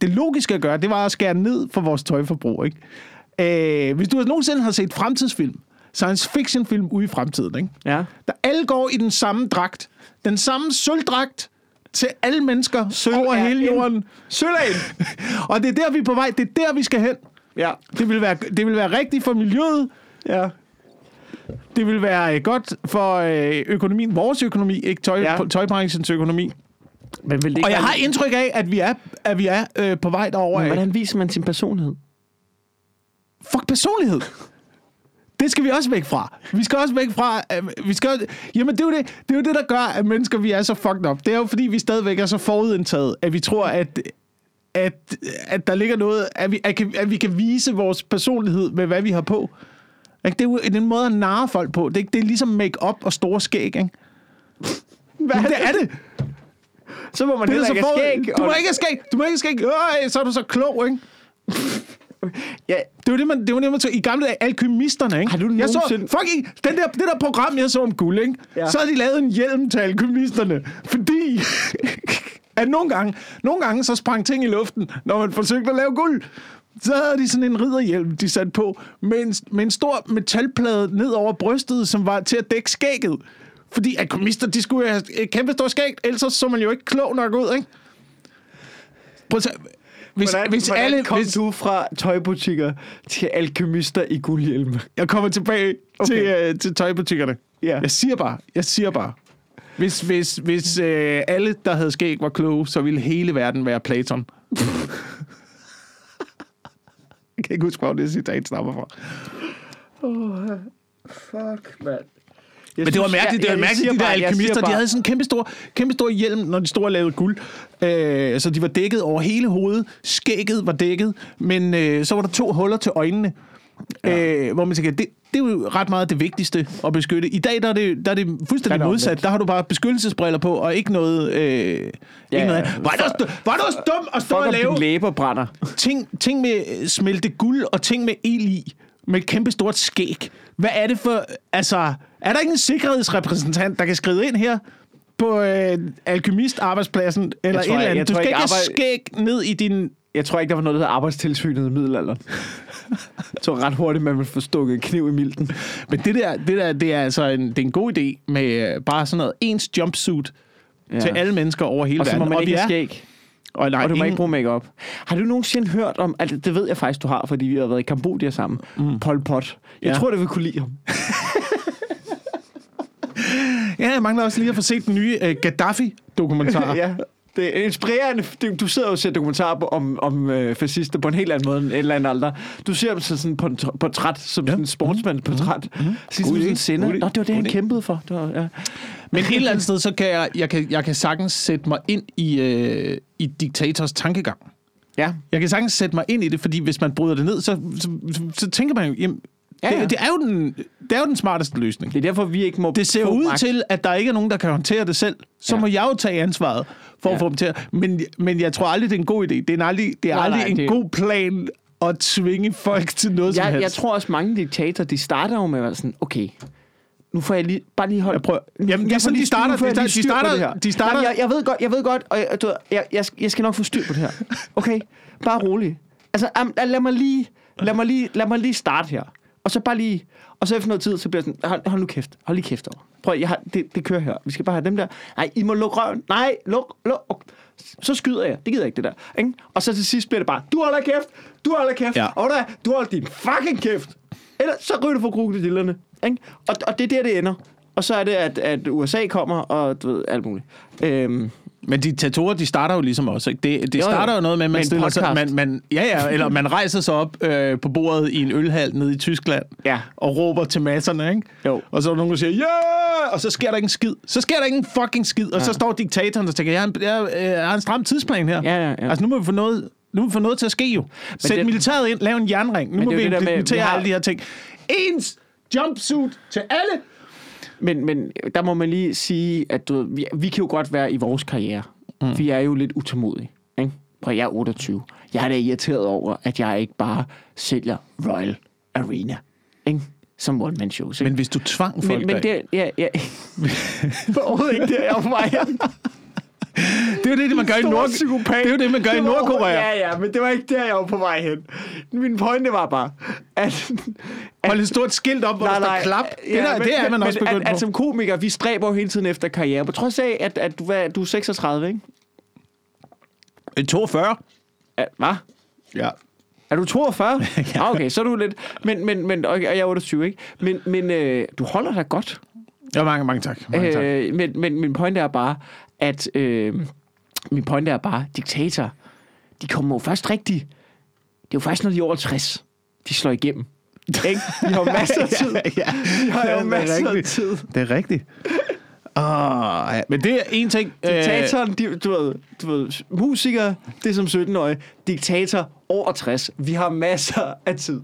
det logiske at gøre, det var at skære ned for vores tøjforbrug. Ikke? Øh, hvis du nogensinde har set fremtidsfilm, science fiction film ude i fremtiden, ikke? Ja. der alle går i den samme dragt. Den samme sølvdragt til alle mennesker Sølv over er hele jorden. Sølv. Og det er der, vi er på vej. Det er der, vi skal hen. Ja. Det vil være, det vil være rigtigt for miljøet. Ja. Det vil være øh, godt for øh, økonomien. Vores økonomi, ikke tøj, Ja. tøjbranchens økonomi. Men vil det ikke Og jeg være- har indtryk af, at vi er, at vi er øh, på vej derover. Men hvordan viser man sin personlighed? Fuck personlighed. Det skal vi også væk fra. Vi skal også væk fra... Øh, vi skal, jamen, det er, jo det, det er jo det, der gør, at mennesker vi er så fucked up. Det er jo, fordi vi stadigvæk er så forudindtaget, at vi tror, at, at, at der ligger noget, at vi, at, kan- at vi kan vise vores personlighed med, hvad vi har på. Ikke? Det er jo det er en måde at narre folk på. Det er, det er ligesom make-up og store skæg, ikke? Hvad det er det. Så må man det er heller ikke have skæg. du må og- ikke have skæg. Du må ikke have skæg. Øh, så er du så klog, ikke? Ja, Det var det, man, det var det, man så i gamle dage, alkymisterne, ikke? Har du jeg så, nogensinde- fuck i, den der, det der program, jeg så om guld, ikke? Ja. Så havde de lavet en hjelm til alkymisterne, fordi at nogle gange, nogle gange så sprang ting i luften, når man forsøgte at lave guld. Så havde de sådan en ridderhjelm, de satte på, med en, med en stor metalplade ned over brystet, som var til at dække skægget. Fordi alkymister, de skulle have et kæmpe stort skæg, ellers så så man jo ikke klog nok ud, ikke? Prøv at tage, hvis, hvordan, hvis hvordan alle, kom hvis, du fra tøjbutikker til alkymister i guldhjelme? Jeg kommer tilbage okay. til, øh, til tøjbutikkerne. Ja. Jeg siger bare, jeg siger bare. Hvis, hvis, hvis øh, alle, der havde skæg, var kloge, så ville hele verden være Platon. jeg kan ikke huske, hvor det citat stammer fra. Fuck, mand. Men det var mærkeligt, det var mærkeligt, de der alkymister, de havde sådan en kæmpe stor, kæmpe stor hjelm, når de stod og lavede guld. Øh, så de var dækket over hele hovedet. Skægget var dækket, men øh, så var der to huller til øjnene. Ja. Øh, hvor man tænker, det, det er jo ret meget det vigtigste at beskytte. I dag der er det, der er det fuldstændig modsat. Der har du bare beskyttelsesbriller på, og ikke noget... Øh, ja, ikke noget andet. Var også, var det også dumt at stå og lave læber brænder. ting, ting med smelte guld og ting med el i, med et kæmpe stort skæg. Hvad er det for... Altså, er der ikke en sikkerhedsrepræsentant, der kan skride ind her på øh, alkymist-arbejdspladsen, eller tror, et eller jeg- andet? jeg Du tror skal ikke, ikke have arbejde- skæg ned i din... Jeg tror ikke, der var noget, der hedder arbejdstilsynet i middelalderen. Jeg tror ret hurtigt, man vil få stukket en kniv i milten. Men det der, det der det er altså en, det er en god idé med øh, bare sådan noget ens jumpsuit ja. til alle mennesker over hele Og så verden. må man og ikke have skæg. Og, nej, Og du må ingen, ikke bruge makeup. Har du nogensinde hørt om, altså det ved jeg faktisk, du har, fordi vi har været i Kambodja sammen, mm. Pol Pot. Jeg Ja. tror, det vil kunne lide ham. Ja, jeg mangler også lige at få set den nye uh, Gaddafi-dokumentar. ja. Det er inspirerende. Du sidder jo og ser dokumentarer om, om øh, fascister på en helt anden måde end et eller andet alder. Du ser dem så sådan på en t- portræt, som ja. sådan en sportsmandsportræt. Mm-hmm. Så God sådan en sender. Nå, det var det, han kæmpede for. Det var, ja. Men et eller andet sted, så kan jeg, jeg, kan, jeg kan sagtens sætte mig ind i, øh, i diktators tankegang. ja. Jeg kan sagtens sætte mig ind i det, fordi hvis man bryder det ned, så, så, så, så tænker man jo, jamen, Ja, ja. Det, det, er jo den, det er jo den smarteste løsning. Det er derfor, vi ikke må Det ser ud magt. til, at der ikke er nogen, der kan håndtere det selv. Så Ja. må jeg jo tage ansvaret for ja. At få dem til at... Men, men jeg tror aldrig, det er en god idé. Det er, aldrig, det er Nej, aldrig nej, en det- god plan at tvinge folk til noget som Jeg, helst. jeg tror også, mange diktatorer, de starter jo med at være sådan, okay, nu får jeg lige, bare lige holde... Jeg prøver- Jamen, det er sådan, lige de starter- de starter- de starter- de starter- jeg, jeg, ved godt, jeg ved godt, og jeg, du, jeg, jeg, jeg skal nok få styr på det her. Okay, bare rolig. Altså, am, lad mig lige, lad mig lige, lad mig lige starte her. Og så bare lige, og så efter noget tid, så bliver jeg sådan, hold, hold nu kæft, hold lige kæft over. Prøv, jeg har, det, det kører her. Vi skal bare have dem der. Nej, I må lukke røven. Nej, luk, luk. Så skyder jeg. Det gider jeg ikke, det der. Ikke? Og så til sidst bliver det bare, du holder kæft, du holder kæft. Ja. Og der, du holder din fucking kæft. Eller så ryger du for krokodillerne. Ikke? Og, og det er der, det ender. Og så er det, at, at USA kommer, og du ved, alt muligt. Øhm, Men diktatorer, de starter jo ligesom også. Ikke? Det, det Jo, starter jo noget med, at man stiller sig, man, man, ja, ja, eller man rejser sig op øh, på bordet i en ølhal nede i Tyskland Ja. og råber til masserne, ikke? Jo. Og så er der nogen, der siger, ja! Yeah! Og så sker der ikke en skid. Så sker der ikke en fucking skid. Og ja. så står diktatoren og tænker, jeg har, en, jeg, jeg har en stram tidsplan her. Ja, ja, ja. Altså, nu må vi få noget, nu må vi få noget til at ske jo. Sæt det- militæret ind, lav en jernring. Nu må det vi implementere alle de her ting. Ens jumpsuit til alle. Men, men der må man lige sige, at du, ved, vi, vi kan jo godt være i vores karriere. Mm. Vi er jo lidt utålmodige. Ikke? Prøv, jeg er 28. Jeg er da irriteret over, at jeg ikke bare sælger Royal Arena. Ikke? Som one-man shows. Ikke? Men hvis du tvang folk men, men det, ja, ja. Overhovedet ikke det, jeg er på vej. det er jo det, man gør i Nord... psykopat. Det er jo det, man gør i Det var Nordkorea. overhovedet- Ja, ja, men det var ikke der, jeg var på vej hen. Min pointe var bare, at... Hold et stort skilt op, hvor der står klap. Det, der, men, det er man men, også begyndt at, på. at, som komiker, vi stræber jo hele tiden efter karriere. På trods af, at, at du, hvad, du er 36, ikke? Øh, 42. At, hvad? Ja. Er du 42? ja. Okay, så er du lidt... Men, men, men, og jeg er 28, ikke? Men, men øh, du holder dig godt. Ja, mange, mange tak. Mange tak. Øh, men, men min pointe er bare, at... Øh, min pointe er bare, diktator, de kommer jo først rigtig... Det er jo først, når de er over 60, de slår igennem. Ikke? De har masser af tid. ja, De har Ja, jo det er masser af rigtigt. tid. Det er rigtigt. Ah, ja. Men det er en ting. øh, Diktatoren, de, du, ved, du ved, musikere, det er som 17-årige. Diktator over 60. Vi har masser af tid.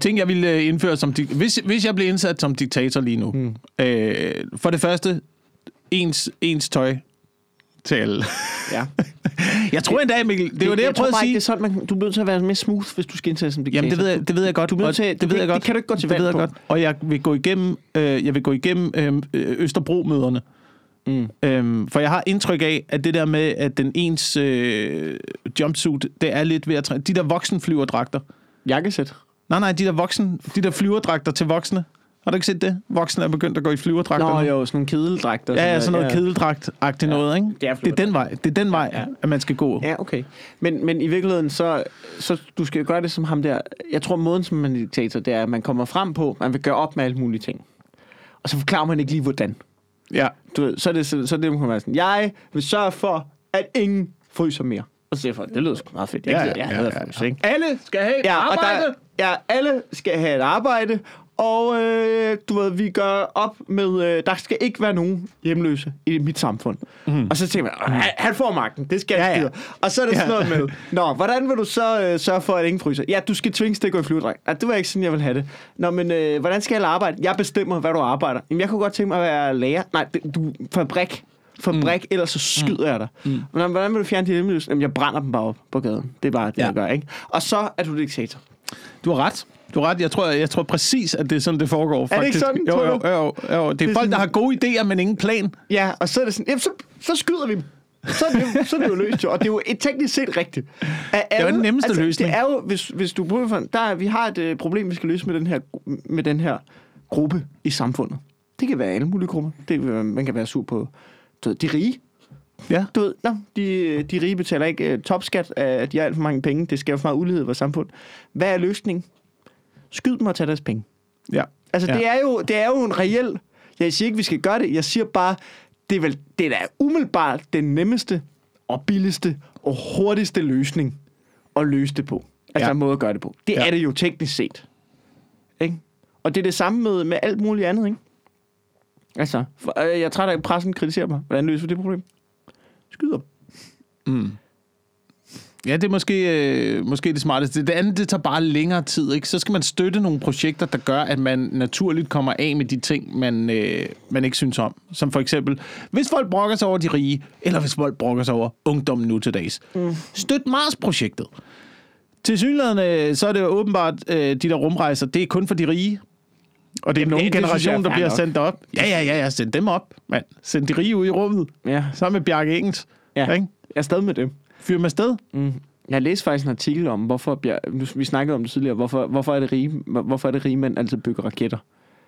ting, jeg ville øh, indføre som... dik- Hvis, hvis jeg blev indsat som diktator lige nu. Mm. Øh, for det første, ens, ens tøj til alle. Ja. Jeg tror endda, Mikkel, det, det var det, jeg, tror prøvede at sige. ikke, det er sådan, man, du er nødt til at være mere smooth, hvis du skal indtage som diktator. Jamen, det ved jeg, det ved jeg godt. Du er nødt til- det du ved jeg godt. det kan du ikke gå til det ved jeg på. godt. Og jeg vil gå igennem, øh, jeg vil gå igennem øh, Østerbro-møderne. Mm. Øhm, for jeg har indtryk af, at det der med, at den ens øh, jumpsuit, det er lidt ved at... træ- De der voksenflyverdragter. Jakkesæt. Nej, nej, de der, voksen, de der flyverdragter til voksne. Har du ikke set det? Voksne er begyndt at gå i flyverdragter. Nå jo, sådan nogle kedeldragter. Ja, ja, sådan noget kedeldragt-agtigt Ja, noget, ikke? det er det er den vej, det er den vej Ja. at man skal gå. Ja, okay. Men, men i virkeligheden, så, så du skal gøre det som ham der. Jeg tror, måden som man diktator, det er, at man kommer frem på, man vil gøre op med alle mulige ting. Og så forklarer man ikke lige, hvordan. Ja. Du ved, så er det, så, så er det, man kan være sådan, jeg vil sørge for, at ingen fryser mere. Og så siger folk, det lyder sgu meget fedt. Jeg, Ja, ja, jeg ja, hader ja, ja. ikke? Alle skal have et Ja, og arbejde. der, ja, alle skal have et arbejde, og øh, du ved, vi gør op med, øh, der skal ikke være nogen hjemløse i mit samfund. Mm. Og så tænker man, han, han får magten, det skal jeg ja. ja, Og så er det sådan Ja. noget med, nå, hvordan vil du så øh, sørge for, at ingen fryser? Ja, du skal tvinges til at gå i flyvedræk. Ja, det var ikke sådan, jeg vil have det. Nå, men øh, hvordan skal jeg arbejde? Jeg bestemmer, hvad du arbejder. Jamen, jeg kunne godt tænke mig at være lærer. Nej, det, du, fabrik. Fabrik, mm. ellers så skyder jeg dig. Mm. Men hvordan vil du fjerne de hjemløse? Jamen, jeg brænder dem bare op på gaden. Det er bare det, ja. jeg gør, ikke? Og så er du diktator. Du har ret. Du har ret. Jeg tror, jeg tror præcis, at det er sådan, det foregår. det ikke faktisk. sådan, Jo, jo, jo, jo, jo. Det er Det er folk, der sådan- har gode idéer, men ingen plan. Ja, og så er det sådan, jamen, så, så skyder vi dem. Så er, det, så er det jo løst, jo. Og det er jo et teknisk set rigtigt. Af er jo den nemmeste altså, løsning. Det er jo, hvis, hvis du for, der, er- vi har et øh, problem, vi skal løse med den, her, med den her gruppe i samfundet. Det kan være alle mulige grupper. Det være, man kan være sur på du ved, de rige. Ja. Du ved, nå, de, de rige betaler ikke uh, topskat af, at de har alt for mange penge. Det skaber for meget ulighed i vores samfund. Hvad er løsningen? Skyd dem og tag deres penge. Ja. Altså, Ja. det, er jo, det er jo en reel... Jeg siger ikke, vi skal gøre det. Jeg siger bare, det er, vel, det er da umiddelbart den nemmeste og billigste og hurtigste løsning at løse det på. Altså Ja. en måde at gøre det på. Det Ja. er det jo teknisk set. Ikke? Og det er det samme med, med alt muligt andet, ikke? Altså, for, øh, jeg er træt af, at pressen kritiserer mig. Hvordan løser vi det problem? Skyder dem. Ja, det er måske, øh, måske det smarteste. Det andet, det tager bare længere tid. Ikke? Så skal man støtte nogle projekter, der gør, at man naturligt kommer af med de ting, man, øh, man ikke synes om. Som for eksempel, hvis folk brokker sig over de rige, eller hvis folk brokker sig over ungdommen nu til dags. Mm. Støt Mars-projektet. Til synligheden, så er det jo åbenbart, øh, de der rumrejser, det er kun for de rige. Og det er Jamen, nogen det- generation, jeg er der bliver nok. sendt op. Ja, ja, ja, ja, send dem op, mand. Send de rige ud i rummet. Ja. Sammen med Bjarke Engels. ja. Ikke? Jeg er stadig med dem. Fyr dem afsted. Mm. Jeg læste faktisk en artikel om, hvorfor, Bjer- nu- vi snakkede om det tidligere, hvorfor, hvorfor, er det rige, hvorfor er det rige mænd altid bygger raketter?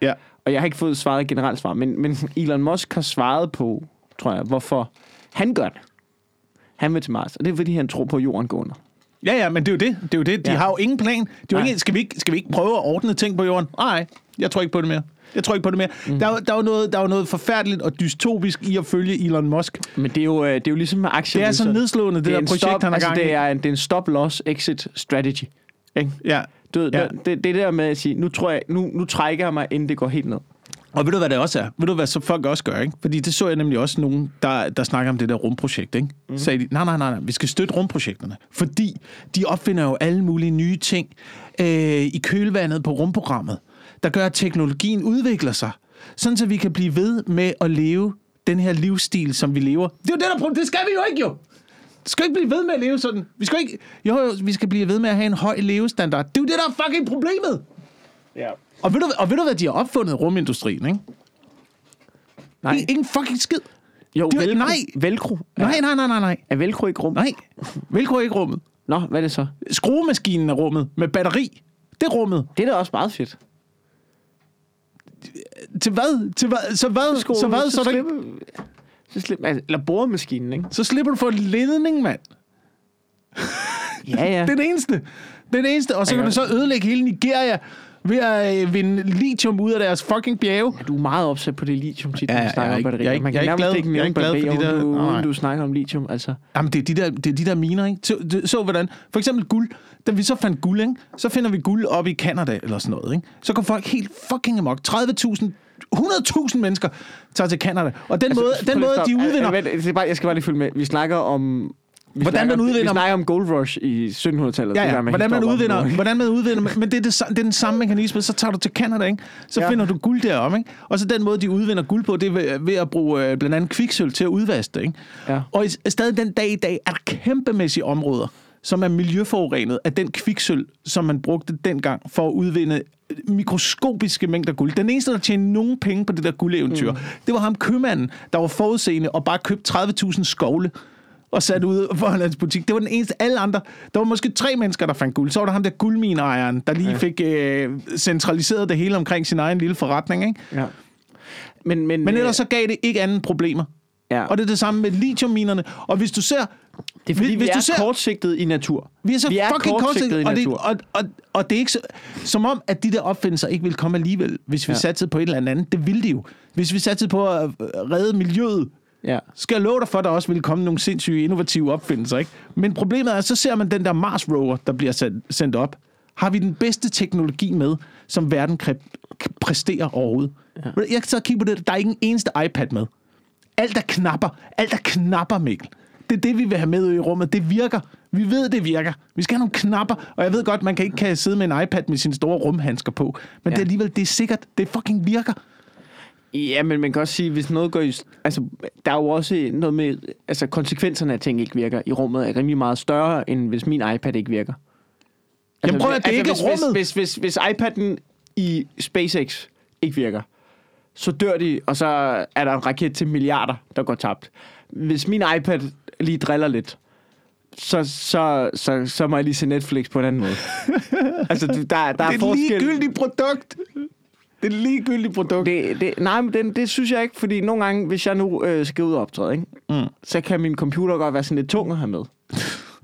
Ja. Og jeg har ikke fået svaret et generelt svar, men, men Elon Musk har svaret på, tror jeg, hvorfor han gør det. Han vil til Mars, og det er fordi, han tror på, at jorden går under. Ja, ja, men det er jo det. Det er jo det. De Ja. har jo ingen plan. De jo ikke, skal, vi ikke, skal vi ikke prøve at ordne ting på jorden? Nej, jeg tror ikke på det mere. Jeg tror ikke på det mere. Mm. Der, er, der, er jo noget, der er jo noget forfærdeligt og dystopisk i at følge Elon Musk. Men det er jo, øh, det er jo ligesom med aktier. Det er så nedslående, det, det der projekt, stop, han har altså, gang det, er en, det er en stop-loss-exit strategy. Ikke? Ja. Du ved, Ja. ja. det, det der med at sige, nu, tror jeg, nu, nu trækker jeg mig, inden det går helt ned. Og ved du, hvad det også er? Ved du, hvad så folk også gør, ikke? Fordi det så jeg nemlig også nogen, der, der snakker om det der rumprojekt, ikke? Mm. Sagde de, nej, nej, nej, nej, vi skal støtte rumprojekterne. Fordi de opfinder jo alle mulige nye ting øh, i kølvandet på rumprogrammet, der gør, at teknologien udvikler sig, sådan så vi kan blive ved med at leve den her livsstil, som vi lever. Det er jo det, der er problemet. Det skal vi jo ikke, jo! Vi skal ikke blive ved med at leve sådan. Vi skal ikke... Jo, jo, vi skal blive ved med at have en høj levestandard. Det er jo det, der er fucking problemet! Ja. Og ved, du, og ved du, hvad de har opfundet rumindustrien, ikke? Nej. Ikke, ikke en fucking skid. Jo, Det velcro. nej. Velcro. Nej, nej, nej, nej, nej. Er velcro ikke rum? Nej. Velcro er ikke rummet. Nå, hvad er det så? Skruemaskinen er rummet med batteri. Det er rummet. Det er da også meget fedt. Til hvad? Til hvad? Så hvad? Så, så hvad? Så, så, slipper, så slipper, altså, eller boremaskinen, ikke? så slipper du for ledning, mand. Ja, ja. Det er det eneste. Det er det eneste. Og så kan du så ødelægge hele Nigeria ved at øh, vinde lithium ud af deres fucking bjerge. Du er meget opsat på det lithium, tit, Ja, når jeg du snakker er om batterier. jeg er Man jeg er kan ikke nærmest glad- ikke jeg er ikke glad for de der- uden, du, nej. uden du snakker om lithium. Altså, Jamen, det er de der, det er de der miner, ikke? Så, det- så hvordan? For eksempel guld. Da vi så fandt guld, ikke? Så finder vi guld op i Canada eller sådan noget, ikke? Så går folk helt fucking amok. 30.000 100.000 mennesker tager til Canada. Og den måde, den måde de udvinder... Altså, det er bare, jeg skal bare lige følge med. Vi snakker om... Vi Hvordan snakker, man udvinder- Vi snakker om Gold Rush i 1700-tallet. Ja, det ja. der med Hvordan man udvinder, hvordan man udvinder, men det er, det, det er den samme mekanisme. Så tager du til Canada, ikke? Så Ja. ja. finder du guld derom, ikke? Og så den måde, de udvinder guld på, det er ved, ved at bruge øh, blandt andet kviksøl til at udvaske det, ikke? Ja. Og i, stadig den dag i dag er der kæmpemæssige områder, som er miljøforurenet af den kviksøl, som man brugte dengang for at udvinde mikroskopiske mængder guld. Den eneste, der tjente nogen penge på det der guldeventyr, mm. det var ham købmanden, der var forudseende og bare købte 30.000 skovle og sat ud for hans butik. Det var den eneste. Alle andre, der var måske tre mennesker, der fandt guld. Så var der ham der guldmineejeren, der lige ja. fik øh, centraliseret det hele omkring sin egen lille forretning. Ikke? Ja. Men, men, Men ellers så gav det ikke anden problemer. Ja. Og det er det samme med lithiumminerne. Og hvis du ser... det er fordi, vi, hvis vi du er ser- kortsigtet i natur. Vi er så vi er fucking kortsigtet i og, det, natur. og, og, og det er ikke så, som om, at de der opfindelser ikke ville komme alligevel, hvis vi Ja. satsede på et eller andet. Det ville de jo. Hvis vi satsede på at øh, redde miljøet, Ja. skal jeg love dig for, at der også ville komme nogle sindssyge innovative opfindelser. Ikke? Men problemet er, så ser man den der Mars rover, der bliver sendt, sendt op. Har vi den bedste teknologi med, som verden kan præstere overhovedet? Ja. Jeg kan så kigge på det. Der er ikke en eneste iPad med. Alt er knapper. Alt er knapper, Mikkel. Det er det, vi vil have med i rummet. Det virker. Vi ved, det virker. Vi skal have nogle knapper. Og jeg ved godt, man kan ikke kan sidde med en iPad med sine store rumhandsker på. Men ja. det er alligevel, det er sikkert. Det fucking virker. Ja, men man kan også sige, hvis noget går i... Altså, der er jo også noget med... Altså, konsekvenserne af ting ikke virker i rummet er rimelig meget større, end hvis min iPad ikke virker. Altså, Jamen prøv at- det er ikke hvis, rummet. Hvis, hvis, hvis, hvis iPad'en i SpaceX ikke virker, så dør de, og så er der en raket til milliarder, der går tabt. Hvis min iPad lige driller lidt, så, så, så, så må jeg lige se Netflix på en anden måde. altså, der, der er Det er et forskel. ligegyldigt produkt. Det er ligegyldigt produkt. Det, det, nej, men det, det synes jeg ikke, fordi nogle gange, hvis jeg nu øh, skal ud og optræde, ikke? Mm. så kan min computer godt være sådan lidt tung at have med.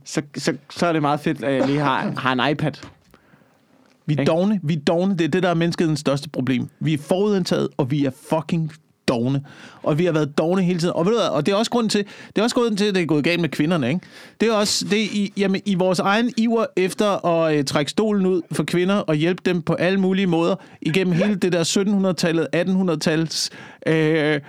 Så, så, så er det meget fedt, at jeg lige har, har en iPad. Vi er dogne. Vi er dogne. Det er det, der er menneskets største problem. Vi er forudindtaget, og vi er fucking dogne. Og vi har været dogne hele tiden. Og, ved du og det er også grunden til, det er også grunden til, at det er gået galt med kvinderne. Ikke? Det er også det er i, jamen, i vores egen iver efter at øh, trække stolen ud for kvinder og hjælpe dem på alle mulige måder igennem hele det der 1700-tallet, 1800-tals... Øh,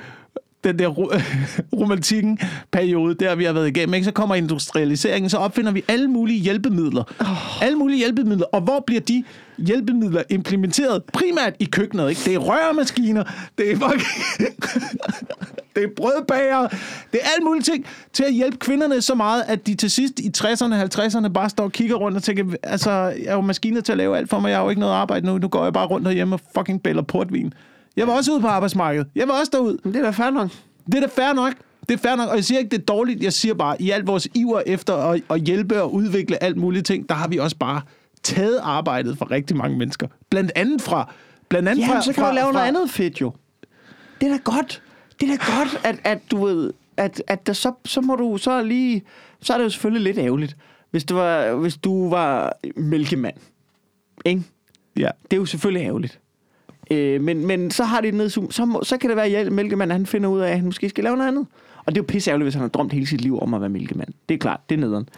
den der ro- romantikken periode, der vi har været igennem, ikke? så kommer industrialiseringen, så opfinder vi alle mulige hjælpemidler. Oh. Alle mulige hjælpemidler. Og hvor bliver de hjælpemidler implementeret? Primært i køkkenet, ikke? Det er rørmaskiner, det er fucking... det er brødbager, det er alle mulige ting til at hjælpe kvinderne så meget, at de til sidst i 60'erne, 50'erne bare står og kigger rundt og tænker, altså, jeg er jo maskiner til at lave alt for mig, jeg har jo ikke noget arbejde nu, nu går jeg bare rundt derhjemme og fucking bæller portvin. Jeg var også ude på arbejdsmarkedet. Jeg var også derude. Men det er da fair nok. Det er da fair nok. Det er fair nok, og jeg siger ikke, det er dårligt. Jeg siger bare, i alt vores iver efter at, at hjælpe og udvikle alt mulige ting, der har vi også bare taget arbejdet fra rigtig mange mennesker. Blandt andet fra... Blandt andet Jamen, fra, så kan fra, du lave fra, noget andet fedt, jo. Det er da godt. Det er da godt, at, at du ved, at, at der, så, så må du så lige... Så er det jo selvfølgelig lidt ærgerligt, hvis du var, hvis du var mælkemand. Ikke? Ja. Det er jo selvfølgelig ærgerligt. Øh, men, men så har det et nedsum. Så, må, så kan det være, at mælkemand han finder ud af, at han måske skal lave noget andet. Og det er jo pisse ærgerligt, hvis han har drømt hele sit liv om at være mælkemand. Det er klart, det er nederen.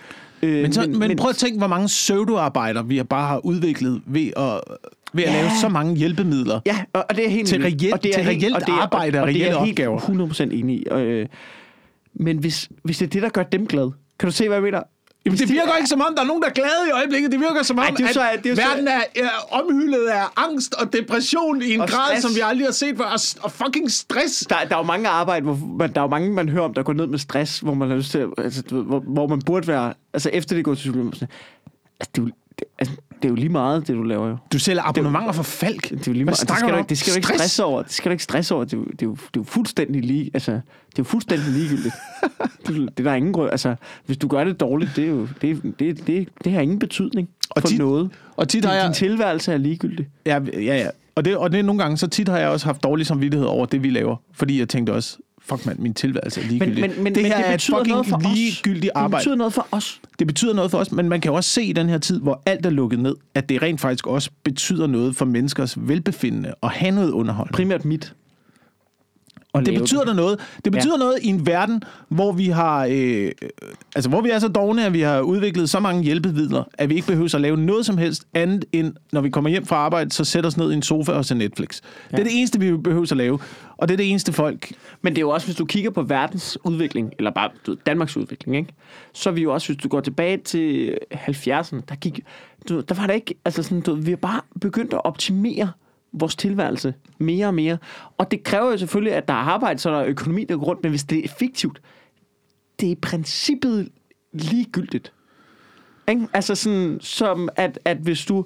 Øh, Men, så, men, men prøv at tænke, hvor mange pseudoarbejder vi bare har udviklet ved at, ved at Ja. lave så mange hjælpemidler. Ja, og, og det er helt Til reelt- og det er til reelt og det er- arbejde og og det reelle er helt opgaver. 100% enig i. Øh, men hvis, hvis det er det, der gør dem glade, kan du se, hvad jeg mener? Jamen, det virker ikke som om, der er nogen, der er glade i øjeblikket. Det virker som om, Ej, det er jo at så- det er så- verden er, er omhyldet af angst og depression i en Og grad, stress. som vi aldrig har set før. Og, og fucking stress. Der, der er jo mange arbejde, hvor man, der er jo mange, man hører om, der går ned med stress, hvor man har lyst til, altså, hvor, hvor man burde være, altså efter det går til psykolog, sådan, altså, det, er jo, det, altså, det er jo lige meget, det du laver jo. Du sælger abonnementer for Falk. Det er jo lige meget, det skal, du ikke, det skal du ikke Stress? stresse over. Det skal du ikke stresse over. Det, er jo- det, er jo, det er jo fuldstændig lige, altså, det er jo fuldstændig ligegyldigt. det, det er der ingen grund, altså, hvis du gør det dårligt, det er jo, det, det, det, det har ingen betydning Og for tit- noget. Og tit Din, har jeg... din tilværelse er ligegyldig. Ja, ja, ja. Og det, og det nogle gange, så tit har jeg også haft dårlig samvittighed over det, vi laver. Fordi jeg tænkte også, fuck mand, min tilværelse er ligegyldig. Men, men, men, det men her det er et betyder fucking noget for os. ligegyldigt Det arbejde. betyder noget for os. Det betyder noget for os, men man kan jo også se i den her tid, hvor alt er lukket ned, at det rent faktisk også betyder noget for menneskers velbefindende at have noget underholdning. Primært mit. Og Det betyder da noget. Det betyder ja. noget i en verden, hvor vi har, øh, altså hvor vi er så dogne, at vi har udviklet så mange hjælpemidler, at vi ikke behøver at lave noget som helst andet end, når vi kommer hjem fra arbejde, så sætter os ned i en sofa og ser Netflix. Ja. Det er det eneste, vi behøver at lave. Og det er det eneste folk... Men det er jo også, hvis du kigger på verdens udvikling, eller bare du ved, Danmarks udvikling, ikke? så er vi jo også, hvis du går tilbage til 70'erne, der, gik, du, der var der ikke, altså sådan, du, vi har bare begyndt at optimere vores tilværelse mere og mere. Og det kræver jo selvfølgelig, at der er arbejde, så der er økonomi, der går rundt, men hvis det er effektivt, det er i princippet ligegyldigt. Ikke? Altså sådan, som at, at hvis du,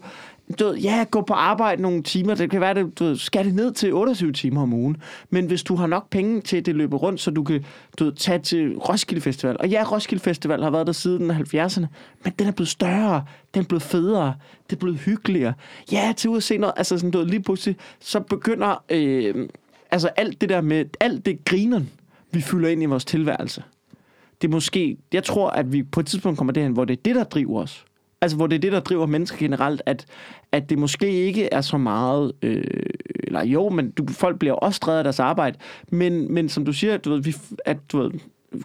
du ved, ja, gå på arbejde nogle timer, det kan være, det, du ved, skal det ned til 28 timer om ugen, men hvis du har nok penge til, at det løber rundt, så du kan du ved, tage til Roskilde Festival, og ja, Roskilde Festival har været der siden 70'erne, men den er blevet større, den er blevet federe, det er blevet hyggeligere. Ja, til ud at se noget, altså sådan, du ved, lige pludselig, så begynder, øh, altså alt det der med, alt det grineren, vi fylder ind i vores tilværelse, det er måske, jeg tror, at vi på et tidspunkt kommer derhen, hvor det er det, der driver os. Altså, hvor det er det, der driver mennesker generelt, at, at det måske ikke er så meget, øh, eller jo, men du, folk bliver også drevet af deres arbejde, men, men som du siger, du ved, vi, at du ved,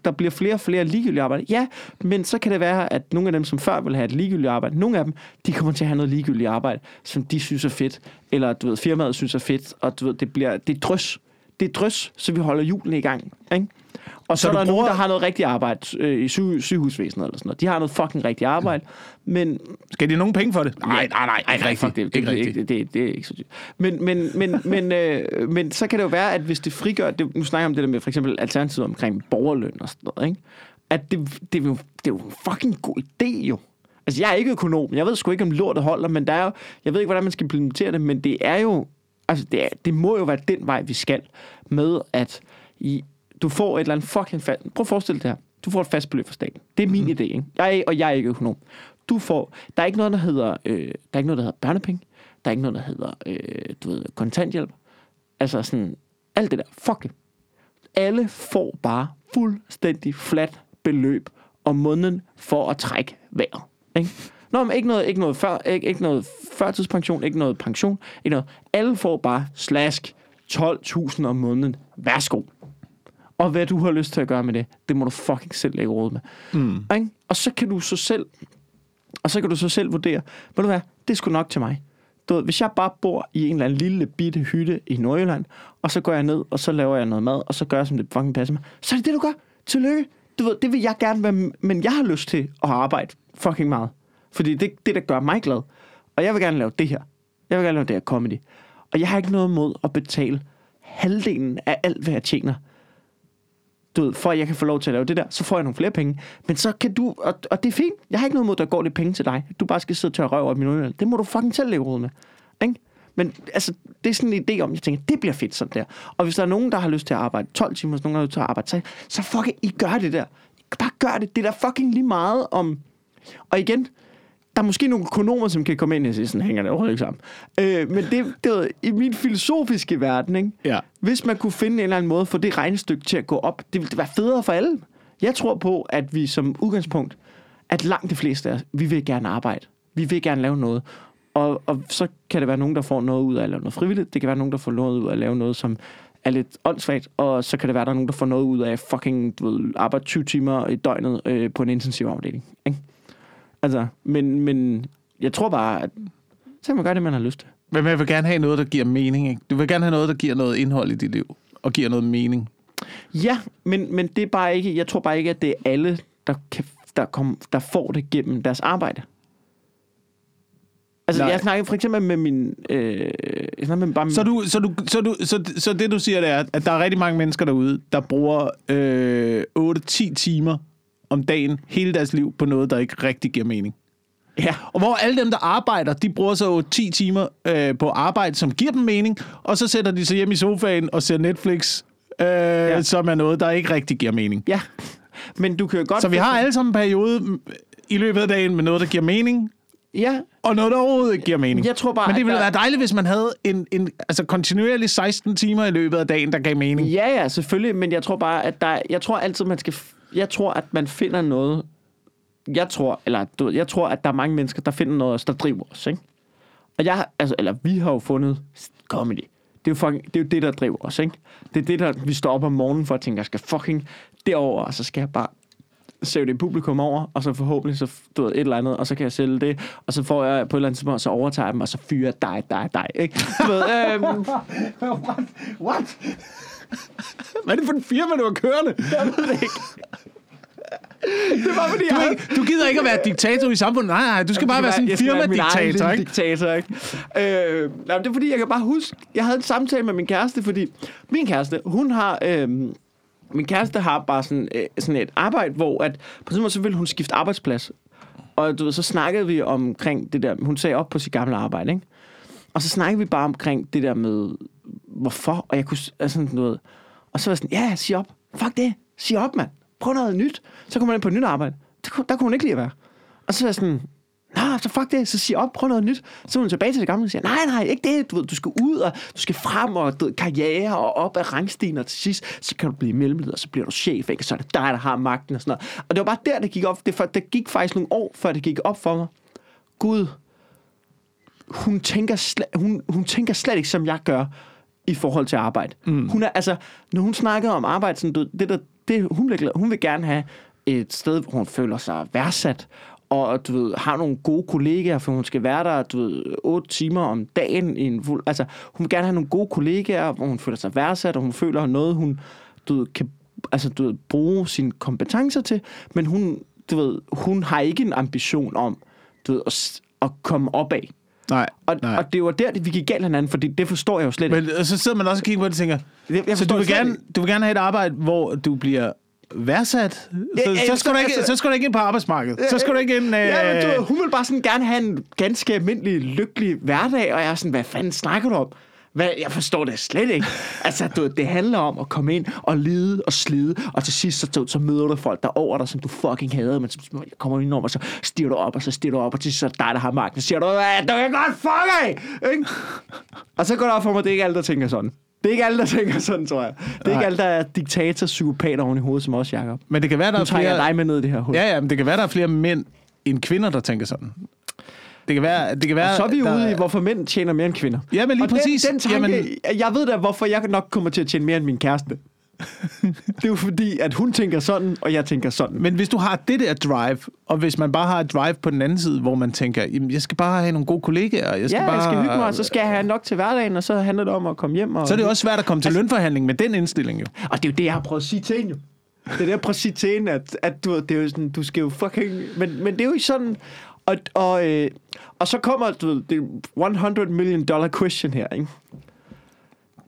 der bliver flere og flere ligegyldige arbejde. Ja, men så kan det være, at nogle af dem, som før ville have et ligegyldigt arbejde, nogle af dem, de kommer til at have noget ligegyldigt arbejde, som de synes er fedt, eller du ved, firmaet synes er fedt, og du ved, det bliver, det er drøs. Det er drøs, så vi holder julen i gang, ikke? Og så, Så er der bruger- nogen, der har noget rigtigt arbejde øh, i syge, sygehusvæsenet eller sådan noget. De har noget fucking rigtigt arbejde, men Skal de have nogen penge for det? Nej, nej, nej, ikke rigtigt. det, det, ikke det, rigtigt. det, det, det er ikke så dyrt. Men, men, men, men, øh, men så kan det jo være, at hvis det frigør... Det, nu snakker jeg om det der med for eksempel alternativet omkring borgerløn og sådan noget, ikke? At det, det, er jo, det er jo en fucking god idé, jo. Altså, jeg er ikke økonom. Jeg ved sgu ikke, om lortet holder, men der er jo... Jeg ved ikke, hvordan man skal implementere det, men det er jo... Altså, det, er, det må jo være den vej, vi skal. Med at i, du får et eller andet fucking fast... Prøv at forestille dig det her. Du får et fast beløb fra staten. Det er min idé, ikke? Jeg er, og jeg er ikke økonom. Du får... Der er ikke noget, der hedder... Øh, der er ikke noget, der hedder børnepenge. Der er ikke noget, der hedder øh, du ved, kontanthjælp. Altså sådan... Alt det der. Fuck det. Alle får bare fuldstændig flat beløb om måneden for at trække vejret. Ikke? Nå, men ikke noget, ikke noget, før, ikke, ikke noget førtidspension, ikke noget pension, ikke noget. Alle får bare slask 12.000 om måneden. Værsgo. Og hvad du har lyst til at gøre med det, det må du fucking selv lægge råd med. Mm. Ikke? Og så kan du så selv, og så kan du så selv vurdere, ved du hvad, det er sgu nok til mig. Du ved, hvis jeg bare bor i en eller anden lille bitte hytte i Nordjylland, og så går jeg ned, og så laver jeg noget mad, og så gør jeg, som det fucking passer mig, så er det det, du gør. Tillykke. Du ved, det vil jeg gerne være, men jeg har lyst til at arbejde fucking meget. Fordi det det, der gør mig glad. Og jeg vil gerne lave det her. Jeg vil gerne lave det her comedy. Og jeg har ikke noget mod at betale halvdelen af alt, hvad jeg tjener du ved, for at jeg kan få lov til at lave det der, så får jeg nogle flere penge. Men så kan du, og, og det er fint, jeg har ikke noget mod, at der går lidt penge til dig. Du bare skal sidde og tørre røv op i min Det må du fucking selv lægge råd med. Ikke? Men altså, det er sådan en idé om, jeg tænker, det bliver fedt sådan der. Og hvis der er nogen, der har lyst til at arbejde 12 timer, hvis nogen har lyst til at arbejde 6, så fucking, I gør det der. Bare gør det. Det er da fucking lige meget om... Og igen, der er måske nogle økonomer, som kan komme ind og sige, sådan hænger det overhovedet ikke sammen. Øh, men det, det er i min filosofiske verden, ikke? Ja. Hvis man kunne finde en eller anden måde for det regnestykke til at gå op, det ville være federe for alle. Jeg tror på, at vi som udgangspunkt, at langt de fleste af os, vi vil gerne arbejde. Vi vil gerne lave noget. Og, og så kan det være nogen, der får noget ud af at lave noget frivilligt. Det kan være nogen, der får noget ud af at lave noget, som er lidt åndssvagt. Og så kan det være, der er nogen, der får noget ud af fucking du ved, arbejde 20 timer i døgnet øh, på en intensiv afdeling. Ikke? Altså, men, men jeg tror bare, at så kan man gøre det, man har lyst til. Men man vil gerne have noget, der giver mening. Ikke? Du vil gerne have noget, der giver noget indhold i dit liv. Og giver noget mening. Ja, men, men det er bare ikke, jeg tror bare ikke, at det er alle, der, kan, der, kom, der får det gennem deres arbejde. Altså. Nej. jeg snakker for eksempel med min... Øh, jeg snakker med bare min, Så, du, så, du, så, du, så, så det, du siger, det er, at der er rigtig mange mennesker derude, der bruger øh, 8-10 timer om dagen hele deres liv på noget, der ikke rigtig giver mening. Ja, Og hvor alle dem, der arbejder, de bruger så 10 timer øh, på arbejde, som giver dem mening, og så sætter de sig hjem i sofaen og ser Netflix, øh, ja. som er noget, der ikke rigtig giver mening. ja. Men du kan jo godt... Så vi har alle sammen en periode mm, i løbet af dagen med noget, der giver mening, Ja, og noget, der overhovedet ikke giver mening. jeg tror bare... Men det ville der- være dejligt, hvis man havde en, en altså kontinuerlig 16 timer i løbet af dagen, der gav mening. Ja, ja, selvfølgelig, men jeg tror bare, at der, jeg tror altid, man skal, jeg tror, at man finder noget, jeg tror, eller du ved, jeg tror, at der er mange mennesker, der finder noget, der driver os, ikke? Og jeg, altså, eller vi har jo fundet comedy. Det er jo, fucking, det er jo det, der driver os, ikke? Det er det, der vi står op om morgenen for at tænke, jeg skal fucking derover, og så skal jeg bare sæve det publikum over, og så forhåbentlig så du ved, et eller andet, og så kan jeg sælge det, og så får jeg på et eller andet tidspunkt, så overtager jeg dem, og så fyrer dig, dig, dig, ikke? Du ved, øhm, What? What? Hvad er det for en firma, du har kørende? jeg ved det ikke. Det var fordi, Du, jeg ikke, du gider ikke at være diktator i samfundet. Nej, nej, du skal bare være sådan en firmadiktator, ikke? diktator, ikke? Øh, nej, det er fordi, jeg kan bare huske, jeg havde en samtale med min kæreste, fordi min kæreste, hun har... Øh, min kæreste har bare sådan, øh, sådan et arbejde, hvor at, på sådan måde, så ville hun skifte arbejdsplads. Og du ved, så snakkede vi omkring det der, hun sagde op på sit gamle arbejde, ikke? Og så snakkede vi bare omkring det der med, hvorfor, og jeg kunne, altså sådan noget, og så var jeg sådan, ja, sig op. Fuck det, sig op, mand. Prøv noget nyt. Så kommer man ind på et nyt arbejde. Der, kunne- der kunne hun ikke lide at være. Og så var jeg sådan, Nå, så fuck det, så sig op, prøv noget nyt. Så er hun tilbage til det gamle og siger, nej, nej, ikke det. Du, ved, du skal ud, og du skal frem, og du karriere, og op ad rangstigen, og til sidst, så kan du blive mellemleder, så bliver du chef, ikke? Så er det dig, der har magten, og sådan noget. Og det var bare der, det gik op. Det, for, det gik faktisk nogle år, før det gik op for mig. Gud, hun tænker, slet, hun, hun tænker slet ikke, som jeg gør i forhold til arbejde. Mm. Hun er, altså, når hun snakkede om arbejde, sådan, du, det der, det, hun, vil, hun vil gerne have et sted, hvor hun føler sig værdsat, og du ved, har nogle gode kollegaer, for hun skal være der, du ved, 8 timer om dagen. I en fuld, altså, hun vil gerne have nogle gode kollegaer, hvor hun føler sig værdsat, og hun føler noget, hun du ved, kan altså, du ved, bruge sine kompetencer til, men hun, du ved, hun har ikke en ambition om du ved, at, at komme opad. Nej, Og, nej. og det var der, det, vi gik galt hinanden, fordi det forstår jeg jo slet ikke. Men så sidder man også og kigger på det og tænker, Jeg- jeg så du vil, det gerne, ikke. du vil gerne have et arbejde, hvor du bliver værdsat? Så, Ja, ja, så, skal du ikke, altså- så skal du ikke ind på arbejdsmarkedet. Så skal du ikke ind... Øh, Ja, men du hun vil bare sådan gerne have en ganske almindelig, lykkelig hverdag, og jeg er sådan, hvad fanden snakker du om? Hvad, jeg forstår det slet ikke. Altså, du, det handler om at komme ind og lide og slide, og til sidst så, så, så møder du folk, der er over dig, som du fucking hader, men som kommer ind over, og så stiger du op, og så stiger du op, og til sidst så er dig, der har magten. Så siger du, "Hvad, du kan godt fuck af! Ikke? Og så går det op for mig, det er ikke alle, der tænker sådan. Det er ikke alle, der tænker sådan, tror jeg. Det er Nej. ikke alle, der er diktator, psykopater oven i hovedet, som også Jacob. Men det kan være, der Nu er flere... dig med ned i det her hul. Ja, ja, men det kan være, der er flere mænd end kvinder, der tænker sådan. Det kan være... Det kan være Og så er vi der, ude i, hvorfor mænd tjener mere end kvinder. Ja, men lige og præcis. Den, den tanke, Jamen- jeg ved da, hvorfor jeg nok kommer til at tjene mere end min kæreste. det er jo fordi, at hun tænker sådan, og jeg tænker sådan. Men hvis du har det der drive, og hvis man bare har et drive på den anden side, hvor man tænker, jamen, jeg skal bare have nogle gode kollegaer, jeg skal ja, bare... jeg skal hygge mig, og så skal jeg have nok til hverdagen, og så handler det om at komme hjem. Og, Så er det også svært at komme til altså, lønforhandling med den indstilling, jo. Og det er jo det, jeg har prøvet at sige til hende, jo. Det er det, jeg prøver at sige til hende, at, at du, det er jo sådan, du skal jo fucking... Men, men det er jo sådan... Og, og, øh, og så kommer du ved, det 100 million dollar question her, ikke?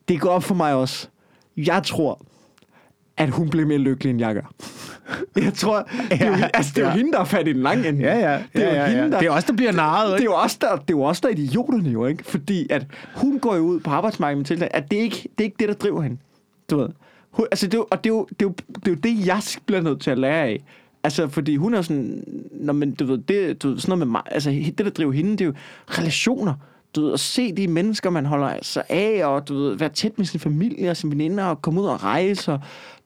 Det går op for mig også. Jeg tror, at hun blev mere lykkelig, end jeg gør. Jeg tror, det er jo, Ja, altså, det er jo ja. hende, der er fat i den lange ende. Det er jo hende, der- Det er også der bliver narret, det er ikke? jo også der, det er jo også der er idioterne jo, ikke? Fordi at hun går jo ud på arbejdsmarkedet med tiltag, at det er ikke det, er ikke det der driver hende. Du ved. Hun, altså det, er jo- og det er, jo, det, er jo, det er jo det, jeg bliver nødt til at lære af. Altså, fordi hun er sådan, når man, du ved, det, du ved, sådan noget med mig, altså det, der driver hende, det er jo relationer. Du ved, at se de mennesker, man holder sig af, og du ved, være tæt med sin familie og sine veninder, og komme ud og rejse, og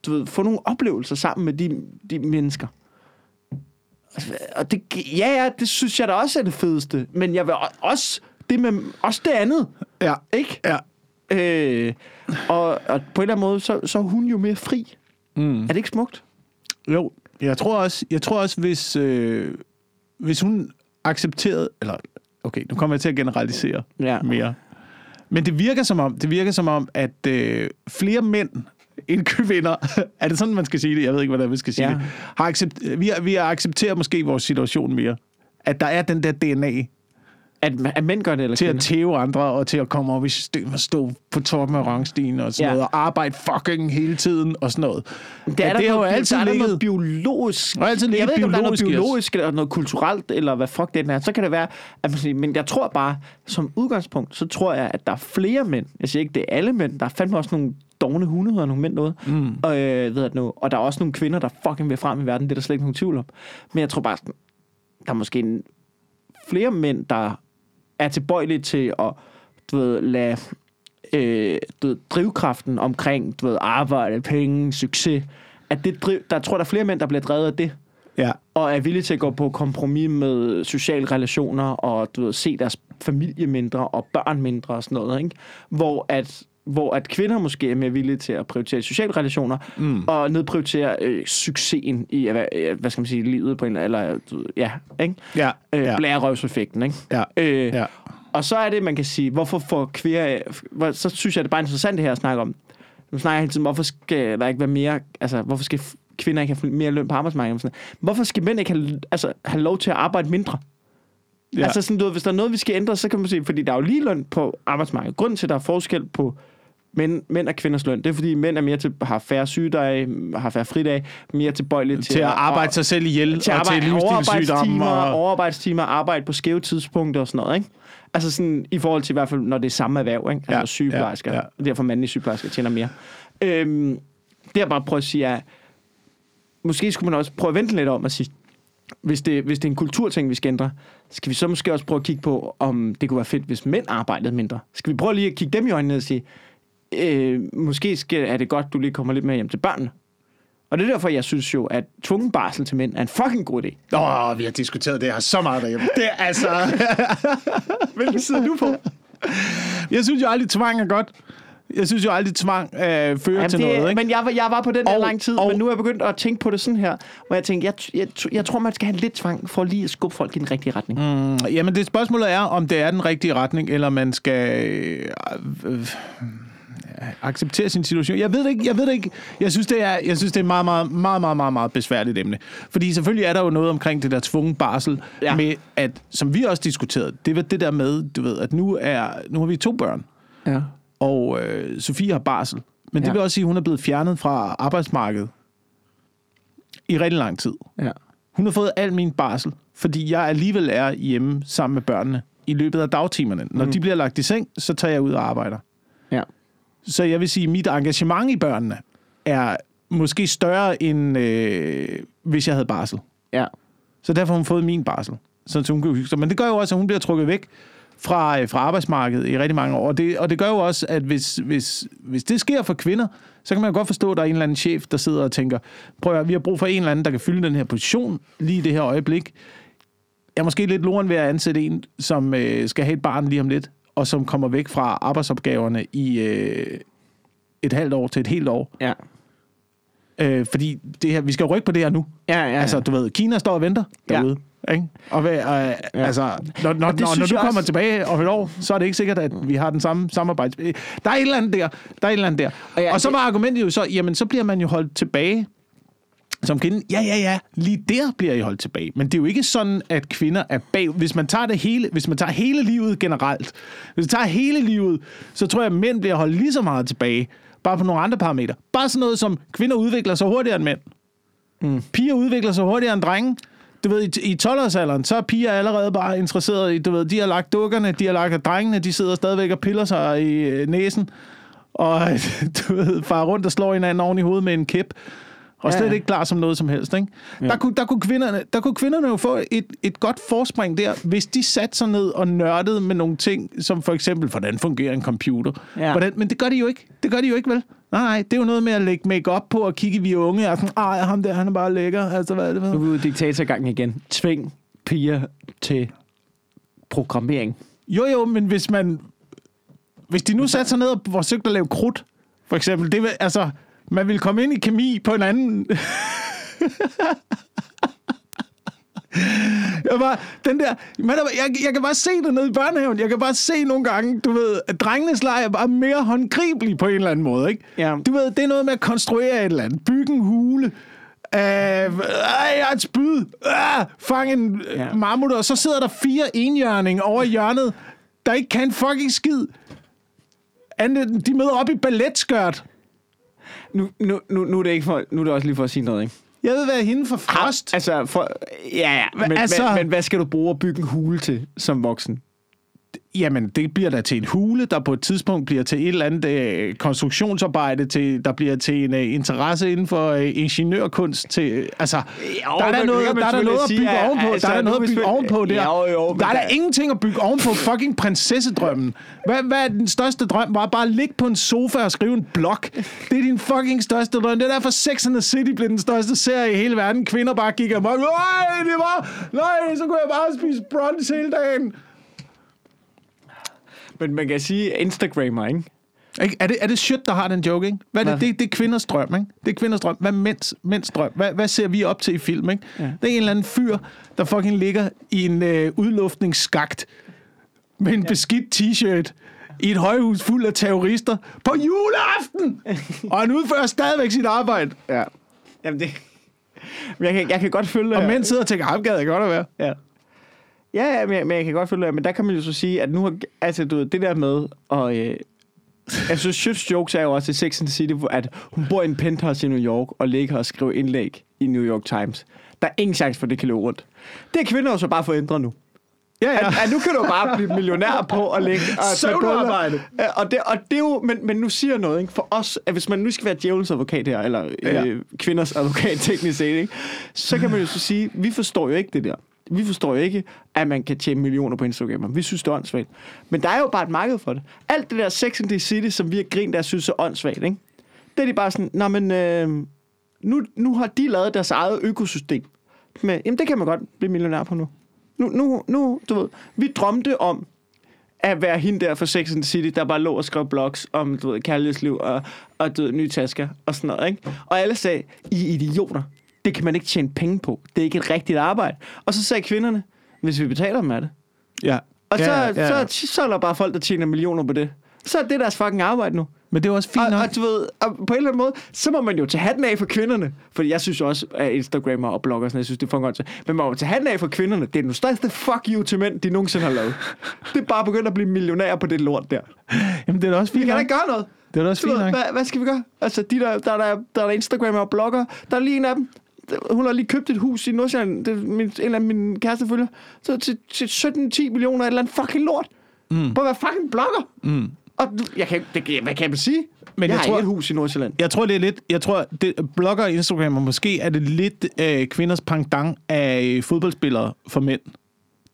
du ved, få nogle oplevelser sammen med de, de mennesker. Altså, Og det, ja, ja, det synes jeg da også er det fedeste. Men jeg vil også det, med, også det andet. Ja. Ikke? Ja. Øh, og, og på en eller anden måde, så, så er hun jo mere fri. Mm. Er det ikke smukt? Jo, jeg tror også, jeg tror også hvis, øh, hvis hun accepterede, eller okay, nu kommer jeg til at generalisere Ja. mere. Men det virker som om, det virker som om, at øh, flere mænd end kvinder, er det sådan, man skal sige det? Jeg ved ikke, hvordan vi skal sige Ja. det. Har accept, vi, har, vi har accepteret måske vores situation mere. At der er den der DNA At, at mænd gør det, eller til at kvinder? tæve andre, og til at komme op i systemet og stå på toppen af rangstigen og sådan Ja. noget, og arbejde fucking hele tiden og sådan noget. Det er, Ja, der det har jo noget, altid der er noget biologisk. Der har altid jeg ved ikke, om der er noget biologisk eller noget kulturelt, eller hvad fuck det er. Så kan det være, at man siger, men jeg tror bare, som udgangspunkt, så tror jeg, at der er flere mænd. Jeg siger ikke, det er alle mænd. Der er fandme også nogle dogne hunde, hedder nogle mænd noget. Mm. Og, øh, ved jeg nu, og der er også nogle kvinder, der fucking vil frem i verden. Det er der slet ikke nogen tvivl om. Men jeg tror bare, der er måske en flere mænd, der er tilbøjelige til at du ved, lade øh, du ved, drivkraften omkring du ved, arbejde, penge, succes, at det driv, der tror, der er flere mænd, der bliver drevet af det, Ja. og er villige til at gå på kompromis med sociale relationer, og du ved, se deres familie mindre, og børn mindre, og sådan noget, ikke? Hvor at hvor at kvinder måske er mere villige til at prioritere sociale relationer, mm. og nedprioritere øh, succesen i, hvad, øh, hvad skal man sige, livet på en eller ja, ikke? Ja. Øh, ja. blærerøvseffekten, ikke? Ja. Øh, Ja. Og så er det, man kan sige, hvorfor får kvinder... hvor- Så synes jeg, det er bare interessant det her at snakke om. Nu snakker jeg hele tiden, hvorfor skal der ikke være mere... Altså, hvorfor skal kvinder ikke have mere løn på arbejdsmarkedet? Sådan. Hvorfor skal mænd ikke have, altså, have lov til at arbejde mindre? Ja. Altså, sådan, du ved, hvis der er noget, vi skal ændre, så kan man sige, fordi der er jo lige løn på arbejdsmarkedet. Grunden til, at der er forskel på mænd, mænd og kvinders løn, det er, fordi mænd er mere til, har færre sygedage, har færre fridage, mere tilbøjelige til, Til at arbejde sig selv ihjel, til og til overarbejdstimer, Og... overarbejdstimer, arbejde på skæve tidspunkter og sådan noget, ikke? Altså sådan, i forhold til i hvert fald, når det er samme erhverv, ikke? Altså Ja, sygeplejersker, ja, ja, derfor mandlige sygeplejersker tjener mere. Øhm, det jeg bare prøver at sige er, måske skulle man også prøve at vente lidt om og sige, hvis det, hvis det er en kulturting, vi skal ændre, skal vi så måske også prøve at kigge på, om det kunne være fedt, hvis mænd arbejdede mindre. Skal vi prøve lige at kigge dem i øjnene og sige, øh, måske skal, er det godt, du lige kommer lidt mere hjem til børnene. Og det er derfor, jeg synes jo, at tvungen barsel til mænd er en fucking god idé. Åh, vi har diskuteret det her så meget derhjemme. Det er altså... Hvilken side er du på? Jeg synes jo aldrig, tvang er godt. Jeg synes jo aldrig, tvang øh, fører Jamen, til det, noget, ikke? Men jeg, var- jeg var på den her Og- lang tid, og- men nu er jeg begyndt at tænke på det sådan her, hvor jeg tænker, jeg, jeg, jeg tror, man skal have lidt tvang for lige at skubbe folk i den rigtige retning. Mm. Jamen, det spørgsmålet er, om det er den rigtige retning, eller man skal øh, øh, acceptere sin situation. Jeg ved det ikke. Jeg ved det ikke. Jeg synes, det er, jeg synes, det er et meget, meget, meget, meget, meget, meget besværligt emne. Fordi selvfølgelig er der jo noget omkring det der tvungen barsel, ja. Med at, som vi også diskuterede, det var det der med, du ved, at nu, er, nu har vi to børn, Ja. og øh, Sofie har barsel. Men det Ja. vil også sige, at hun er blevet fjernet fra arbejdsmarkedet i rigtig lang tid. ja. Hun har fået al min barsel, fordi jeg alligevel er hjemme sammen med børnene i løbet af dagtimerne. Når Mhm. de bliver lagt i seng, så tager jeg ud og arbejder. Så jeg vil sige, at mit engagement i børnene er måske større, end øh, hvis jeg havde barsel. Ja. Så derfor har hun fået min barsel. Så hun kan hygge sig. Men det gør jo også, at hun bliver trukket væk fra, øh, fra arbejdsmarkedet i rigtig mange år. Og det, og det gør jo også, at hvis, hvis, hvis det sker for kvinder, så kan man jo godt forstå, at der er en eller anden chef, der sidder og tænker, prøv at, vi har brug for en eller anden, der kan fylde den her position lige i det her øjeblik. Jeg er måske lidt loren ved at ansætte en, som øh, skal have et barn lige om lidt, og som kommer væk fra arbejdsopgaverne i øh, et halvt år til et helt år. Ja. Øh, fordi det her, vi skal rykke på det her nu. Ja, ja, ja. Altså, du ved, Kina står og venter Ja. derude. Ikke? Og hvad, øh, ja. altså, når, når, Og det når, når du kommer også- tilbage om et år, så er det ikke sikkert, at vi har den samme samarbejde. Der er et eller andet der. Der er et eller andet der. Og Og, ja, og så det- var argumentet jo så, jamen, så bliver man jo holdt tilbage som kvinde. Ja, ja, ja, lige der bliver I holdt tilbage. Men det er jo ikke sådan, at kvinder er bag. Hvis man tager det hele, hvis man tager hele livet generelt, hvis man tager hele livet, så tror jeg, at mænd bliver holdt lige så meget tilbage. Bare på nogle andre parametre. Bare sådan noget som, kvinder udvikler sig hurtigere end mænd. Mm. Piger udvikler sig hurtigere end drenge. Du ved, i, i 12-årsalderen, så er piger allerede bare interesseret i, du ved, de har lagt dukkerne, de har lagt drengene, de sidder stadigvæk og piller sig i øh, næsen. Og du ved, far rundt og slår hinanden oven i hovedet med en kæp. Og slet ja. ikke klar som noget som helst. Ikke? Ja. Der, kunne, der, kunne kvinderne, der kunne kvinderne jo få et, et godt forspring der, hvis de satte sig ned og nørdede med nogle ting, som for eksempel, hvordan fungerer en computer. Ja. Hvordan, men det gør de jo ikke. Det gør de jo ikke, vel? Nej, nej, det er jo noget med at lægge make op på og kigge vi unge, og sådan, ej, ham der, han er bare lækker. Altså, hvad er det for? Nu er vi diktatorgangen igen. Tving piger til programmering. Jo, jo, men hvis man... Hvis de nu satte sig ned og forsøgte at lave krudt, for eksempel, det vil, altså, man ville komme ind i kemi på en anden... Jeg, bare, den der, man, jeg, jeg kan bare se det nede i børnehaven. Jeg kan bare se nogle gange, du ved, at drengenes leg er bare mere håndgribelig på en eller anden måde. Ikke? Ja. Du ved, det er noget med at konstruere et eller andet. Bygge en hule. Øh, jeg har et spyd. Øh, fang en Ja. mammut. Og så sidder der fire enhjørning over hjørnet, der ikke kan fucking skid. Andet, de møder op i balletskørt. Nu, nu, nu, nu, er det ikke for, nu er det også lige for at sige noget, ikke? Jeg ved være hende for frost. Altså, for, ja, ja. Men, altså- altså, men, men hvad skal du bruge at bygge en hule til som voksen? Jamen, det bliver der til en hule, der på et tidspunkt bliver til et eller andet øh, konstruktionsarbejde, til, der bliver til en øh, interesse inden for øh, ingeniørkunst. Til, øh, altså, Jo, der er der noget, der er der noget at bygge ovenpå. altså, Der er der noget at bygge ovenpå der. Jo, jo, der er der ingenting at bygge ovenpå fucking prinsessedrømmen. Hvad, hvad er den største drøm? Bare bare ligge på en sofa og skrive en blog. Det er din fucking største drøm. Det er derfor Sex and the City blev den største serie i hele verden. Kvinder bare gik amok. Nej, det var... Nej, så kunne jeg bare spise brunch hele dagen. Men man kan sige Instagrammer, ikke? Ikke? Er, det, er det shit, der har den joke, ikke? Hvad er det? Det, det er kvinders drøm, ikke? Det er kvinders drøm. Hvad er mænds, mænds drøm? Hvad, hvad ser vi op til i film, ikke? Ja. Det er en eller anden fyr, der fucking ligger i en øh, udluftningsskagt med en ja. beskidt t-shirt i et højhus fuld af terrorister på juleaften! og han udfører stadigvæk sit arbejde. Ja. Jamen det... Jeg kan, jeg kan godt følge Og det. mænd sidder og tænker, ham gad jeg godt at være. Ja. Ja, ja men, jeg, men jeg kan godt følge det. Men der kan man jo så sige, at nu har... Altså, du ved, det der med... Og, øh, jeg synes, jokes er jo også i Sex and the City, at hun bor i en penthouse i New York, og ligger og skriver indlæg i New York Times. Der er ingen chance for, at det kan løbe rundt. Det er kvinder jo så bare fået ændret nu. Ja, ja. At, at nu kan du bare blive millionær på at lægge... Og Søvnarbejde. Ja, Og det, og det er jo... Men, men nu siger noget, ikke? For os, at hvis man nu skal være djævelens advokat her, eller Ja. øh, kvinders advokat teknisk set, ikke? Så kan man jo så sige, vi forstår jo ikke det der. Vi forstår jo ikke, at man kan tjene millioner på Instagram. Vi synes, det er åndssvagt. Men der er jo bare et marked for det. Alt det der Sex and the City, som vi har grint af, synes er åndssvagt, ikke? Det er de bare sådan, nej, men øh, nu, nu har de lavet deres eget økosystem. Men, jamen, det kan man godt blive millionær på nu. Nu, nu, nu, du ved, vi drømte om at være hende der for Sex and the City, der bare lå og skrev blogs om, du ved, kærlighedsliv og, og du ved, nye tasker og sådan noget, ikke? Og alle sagde, I er idioter. Det kan man ikke tjene penge på. Det er ikke et rigtigt arbejde. Og så sagde kvinderne, hvis vi betaler dem af det. ja. Og så, ja, ja. Så, så er der bare folk, der tjener millioner på det. Så er det deres fucking arbejde nu. Men det er også fint Og, nok. og, du ved, og på en eller anden måde, så må man jo tage hatten af for kvinderne. Fordi jeg synes også, at Instagrammer og blogger, sådan, jeg synes, det er for godt. Men man må tage hatten af for kvinderne. Det er den største fuck you til mænd, de nogensinde har lavet. Det er bare begyndt at blive millionærer på det lort der. Jamen, det er da også Vi fint kan da nok. ikke gøre noget. Det er da også Du fint ved, nok. hvad, hvad skal vi gøre? Altså, de der, der, der, der er Instagrammer og blogger, der er lige en af dem. Hun har lige købt et hus i Nordsjælland, det er min, en af mine kæreste følger, så til, til 17-10 millioner et eller andet fucking lort. Mm. På at være fucking blogger. Mm. Og jeg kan, det, hvad kan jeg sige? Men jeg, jeg har tror- ikke et hus i Nordsjælland. Jeg tror, det er lidt... Jeg tror, det, blogger og Instagram, og måske er det lidt øh, kvinders pendant af øh, fodboldspillere for mænd.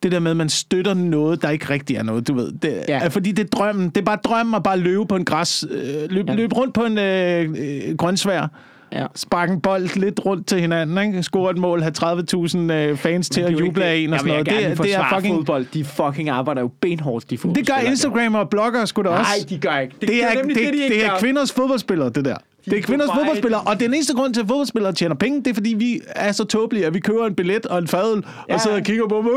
Det der med, at man støtter noget, der ikke rigtig er noget, du ved. Det, ja. Er, fordi det er drømmen. Det er bare drømmen at bare løbe på en græs. Øh, løbe, ja. Løbe rundt på en øh, øh, grøntsvær. Ja. Sparke en bold lidt rundt til hinanden, ikke? Score et mål, have 30.000 øh, fans til at juble af en og sådan noget. Det, Det, det er fucking... fodbold. De fucking arbejder jo benhårdt, de Det gør Instagram og blogger sgu da også. Nej, de gør ikke. Det er, nemlig det, de det, ikke det er kvinders fodboldspillere, det der. Det er er kvinders fodboldspillere, og den eneste grund til, at fodboldspillere tjener penge, det er, fordi vi er så tåbelige, at vi køber en billet og en fadøl, Ja. og sidder og kigger på dem. det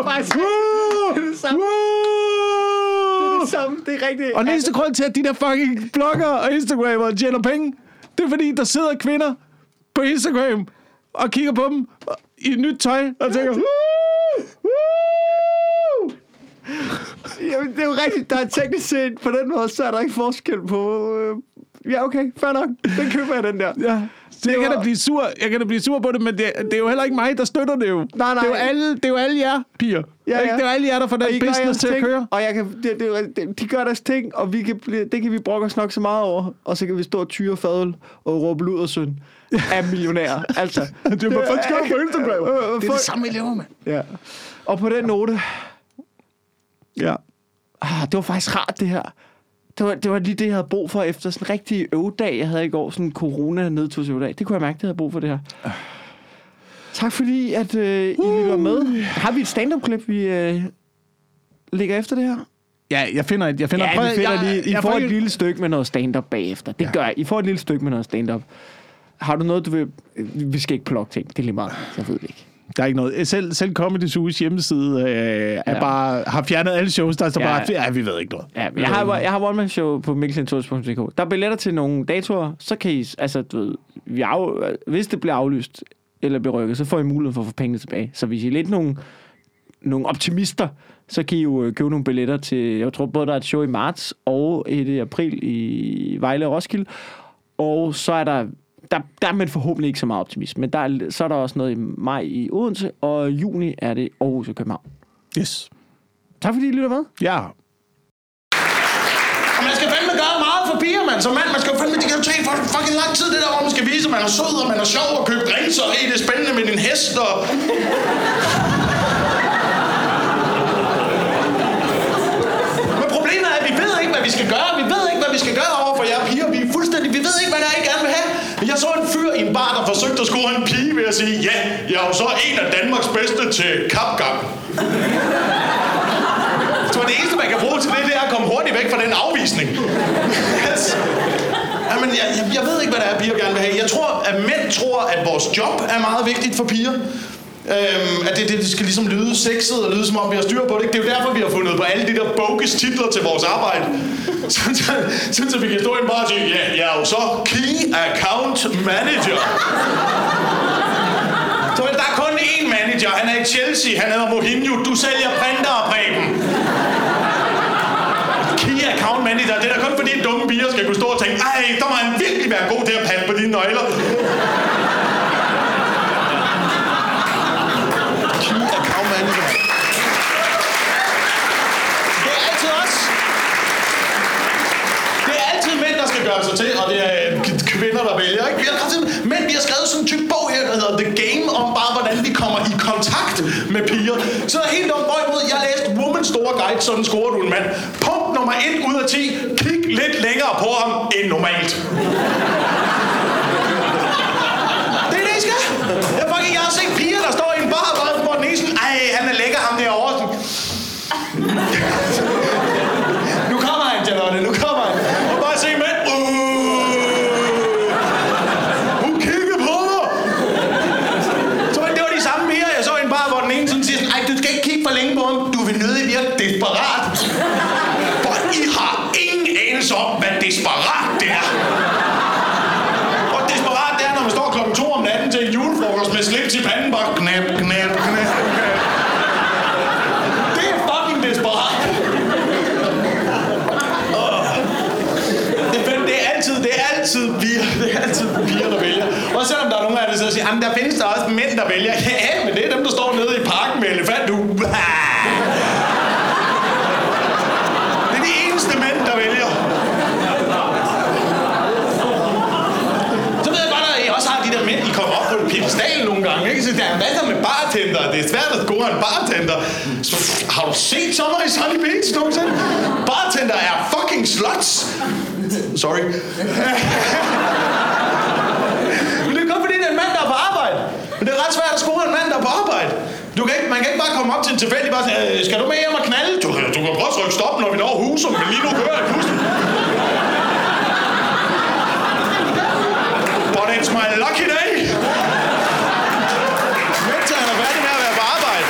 er faktisk- det det samme. Det er det samme. Det er rigtigt. Og den eneste grund til, at de der fucking blogger og Instagrammer tjener penge, det er, fordi der sidder kvinder på Instagram og kigger på dem i nyt tøj og tænker, "Woo! Woo!" Jamen, det er jo rigtigt. Der er teknisk set på den måde, så er der ikke forskel på... Øh... Ja, okay. Fair nok. Den køber jeg, den der. Ja. Så jeg kan var- da blive sur. Jeg kan da blive sur på det, men det, det er jo heller ikke mig, der støtter det jo. Nej, nej. Det er jo alle, det er jo alle jer, piger. Ja, Ikke? ja. Det er jo alle jer, der får den Og business til at ting, køre. Og jeg kan, det, det, er det, de gør deres ting, og vi kan, det kan vi brokke os nok så meget over. Og så kan vi stå og tyre fadøl og råbe ludersøn af millionærer. altså, Det er bare folk skriver på Instagram. Øh, øh, Det er det samme, vi laver, mand. Ja. Og på den note, Ja. ah, det var faktisk rart det her. Det var, det var lige det, jeg havde brug for efter sådan en rigtig øvedag, jeg havde i går. Sådan en corona nedtursøvedag. Det kunne jeg mærke, det havde jeg brug for det her. Tak fordi, at øh, I lytter med. Har vi et stand-up-klip, vi øh, lægger efter det her? Ja, jeg finder et. Jeg finder Ja, prøv- finder jeg- lige, I jeg får får et ikke- lille stykke med noget stand-up bagefter. Det gør jeg. I får et lille stykke med noget stand-up. Har du noget, du vil... Vi skal ikke plukke ting. Det er lige meget. Jeg ved det ikke. Der er ikke noget. Selv, selv Comedy Zoo's hjemmeside øh, er Ja. bare, har fjernet alle shows, der er så Ja. bare, ja, vi ved ikke noget. Ja, jeg har, jeg har one-man-show på mikkelsentours.dk. Der er billetter til nogle datoer, så kan I... Altså, du ved, vi af, hvis det bliver aflyst eller bliver rykket, så får I mulighed for at få pengene tilbage. Så hvis I er lidt nogle, nogle optimister, så kan I jo øh, købe nogle billetter til... Jeg tror både, der er et show i marts og et i april i Vejle og Roskilde. Og så er der... Der, der er man forhåbentlig ikke så meget optimist, men der er, så er der også noget i maj i Odense, og i juni er det Aarhus og København. Yes. Tak fordi I lytter med. Ja. Og man skal fandme gøre meget for piger, mand. Så mand, man skal fandme, det kan jo tage for fucking lang tid, det der, hvor man skal vise, at man er sød, og man er sjov, og købe drinks, og hey, det er spændende med din hest, og... Men problemet er, at vi ved ikke, hvad vi skal gøre. Vi ved ikke, hvad vi skal gøre over for jer piger. Vi er fuldstændig, vi ved ikke, hvad det er, I gerne vil have. Jeg så en fyr i en bar, der forsøgte at score en pige ved at sige, ja, jeg er jo så en af Danmarks bedste til kapgang. Så det eneste, man kan bruge til det, det er at komme hurtigt væk fra den afvisning. yes. Jamen, jeg, jeg, jeg ved ikke, hvad det er, piger gerne vil have. Jeg tror, at mænd tror, at vores job er meget vigtigt for piger. Øhm, at det, det, det skal ligesom lyde sexet og lyde som om vi har styr på det. Det er jo derfor, vi har fundet på alle de der bogus titler til vores arbejde. Sådan, så, sådan, så vi kan stå i en bar og sige, ja, jeg er jo så Key Account Manager. Så der er kun én manager. Han er i Chelsea. Han hedder Mourinho, Du sælger printer og Preben. Key account manager. Det er da kun fordi dumme piger skal kunne stå og tænke, ej, der må han virkelig være god til at passe på dine nøgler. Key account manager. Det er altid os. Det er altid gør sig til, og det er øh, kvinder, der vælger. Ikke? Vi har, kraftigt- mænd, vi har skrevet sådan en tyk bog her, der hedder The Game, om bare hvordan vi kommer i kontakt med piger. Så er helt dumt mod, jeg læste Woman's Store Guide, sådan scorer du en mand. Punkt nummer 1 ud af 10. Kig lidt længere på ham end normalt. Det er det, I skal. Jeg, fucking, jeg har set piger, der står i en bar, og den ene sådan, ej, han er lækker, ham derovre. Sådan, nu kommer han, Charlotte, nu kommer han. Og bare se mænd. Uh, hun kigger på dig. Så det var de samme piger, jeg så i en bar, hvor den ene sådan siger sådan, ej, du skal ikke kigge for længe på ham. Du vil nødig virke desperat. For I har ingen anelse om, hvad desperat det er. Og desperat, det er, når man står klokken 2 om natten til en julefrokost med slips i panden, bare knap, knap, knap, knap. Det er fucking desperat. Det, er fandme- det er altid, det er altid piger, det er altid piger, der vælger. Og selvom der er nogle af det, der siger, jamen der findes der også mænd, der vælger. Ja, men det er dem, der står nede i parken med elefanthue. Det er de eneste mænd, der vælger. Så ved jeg godt, at I også har de der mænd, I kommer op på en piedestal nogle gange. Ikke? Så der er masser med bartender. Det er svært at score en bartender. Så, har du set sommer i Sunny Beach nogensinde? Bartender er fucking sluts. Sorry. Men det er kun fordi, det er en mand, der er på arbejde. Men det er ret en mand, der er på arbejde. Du kan ikke, man kan ikke bare komme op til en tilfældig bare sige, "Øh, skal du med hjem og knalde? Du, du kan prøve at trykke stop, når vi når huset, men lige nu kører jeg pludselig. But it's my lucky day. Vent han er færdig med at være på arbejde.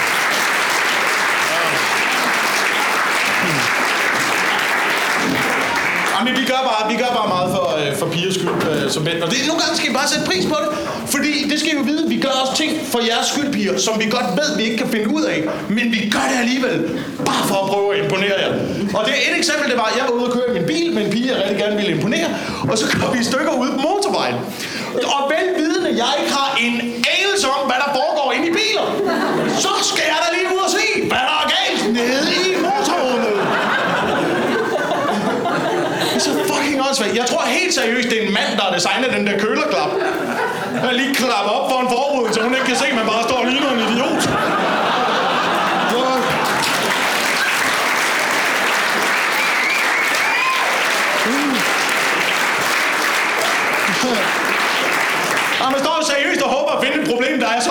Jamen, vi gør bare, vi gør bare meget for, øh, for pigers skyld øh, som mænd. Og det, nogle gange skal I bare sætte pris på det. Fordi det skal I jo vide, vi gør også ting for jeres skyld, piger, som vi godt ved, vi ikke kan finde ud af. Men vi gør det alligevel. Bare for at prøve at imponere jer. Og det er et eksempel, det var, at jeg var ude og køre i min bil med en pige, jeg rigtig gerne ville imponere. Og så kom vi i stykker ude på motorvejen. Og velvidende, jeg ikke har en anelse om, hvad der foregår inde i biler. Så skal jeg da lige ud og se, hvad der er galt nede i motorrummet. Det er så fucking åndssvagt. Jeg tror helt seriøst, det er en mand, der har designet den der kølerklap. Jeg lige klapper op for en forrude, så hun ikke kan se, at man bare står og ligner en idiot. Og man står seriøst og håber at finde et problem, der er så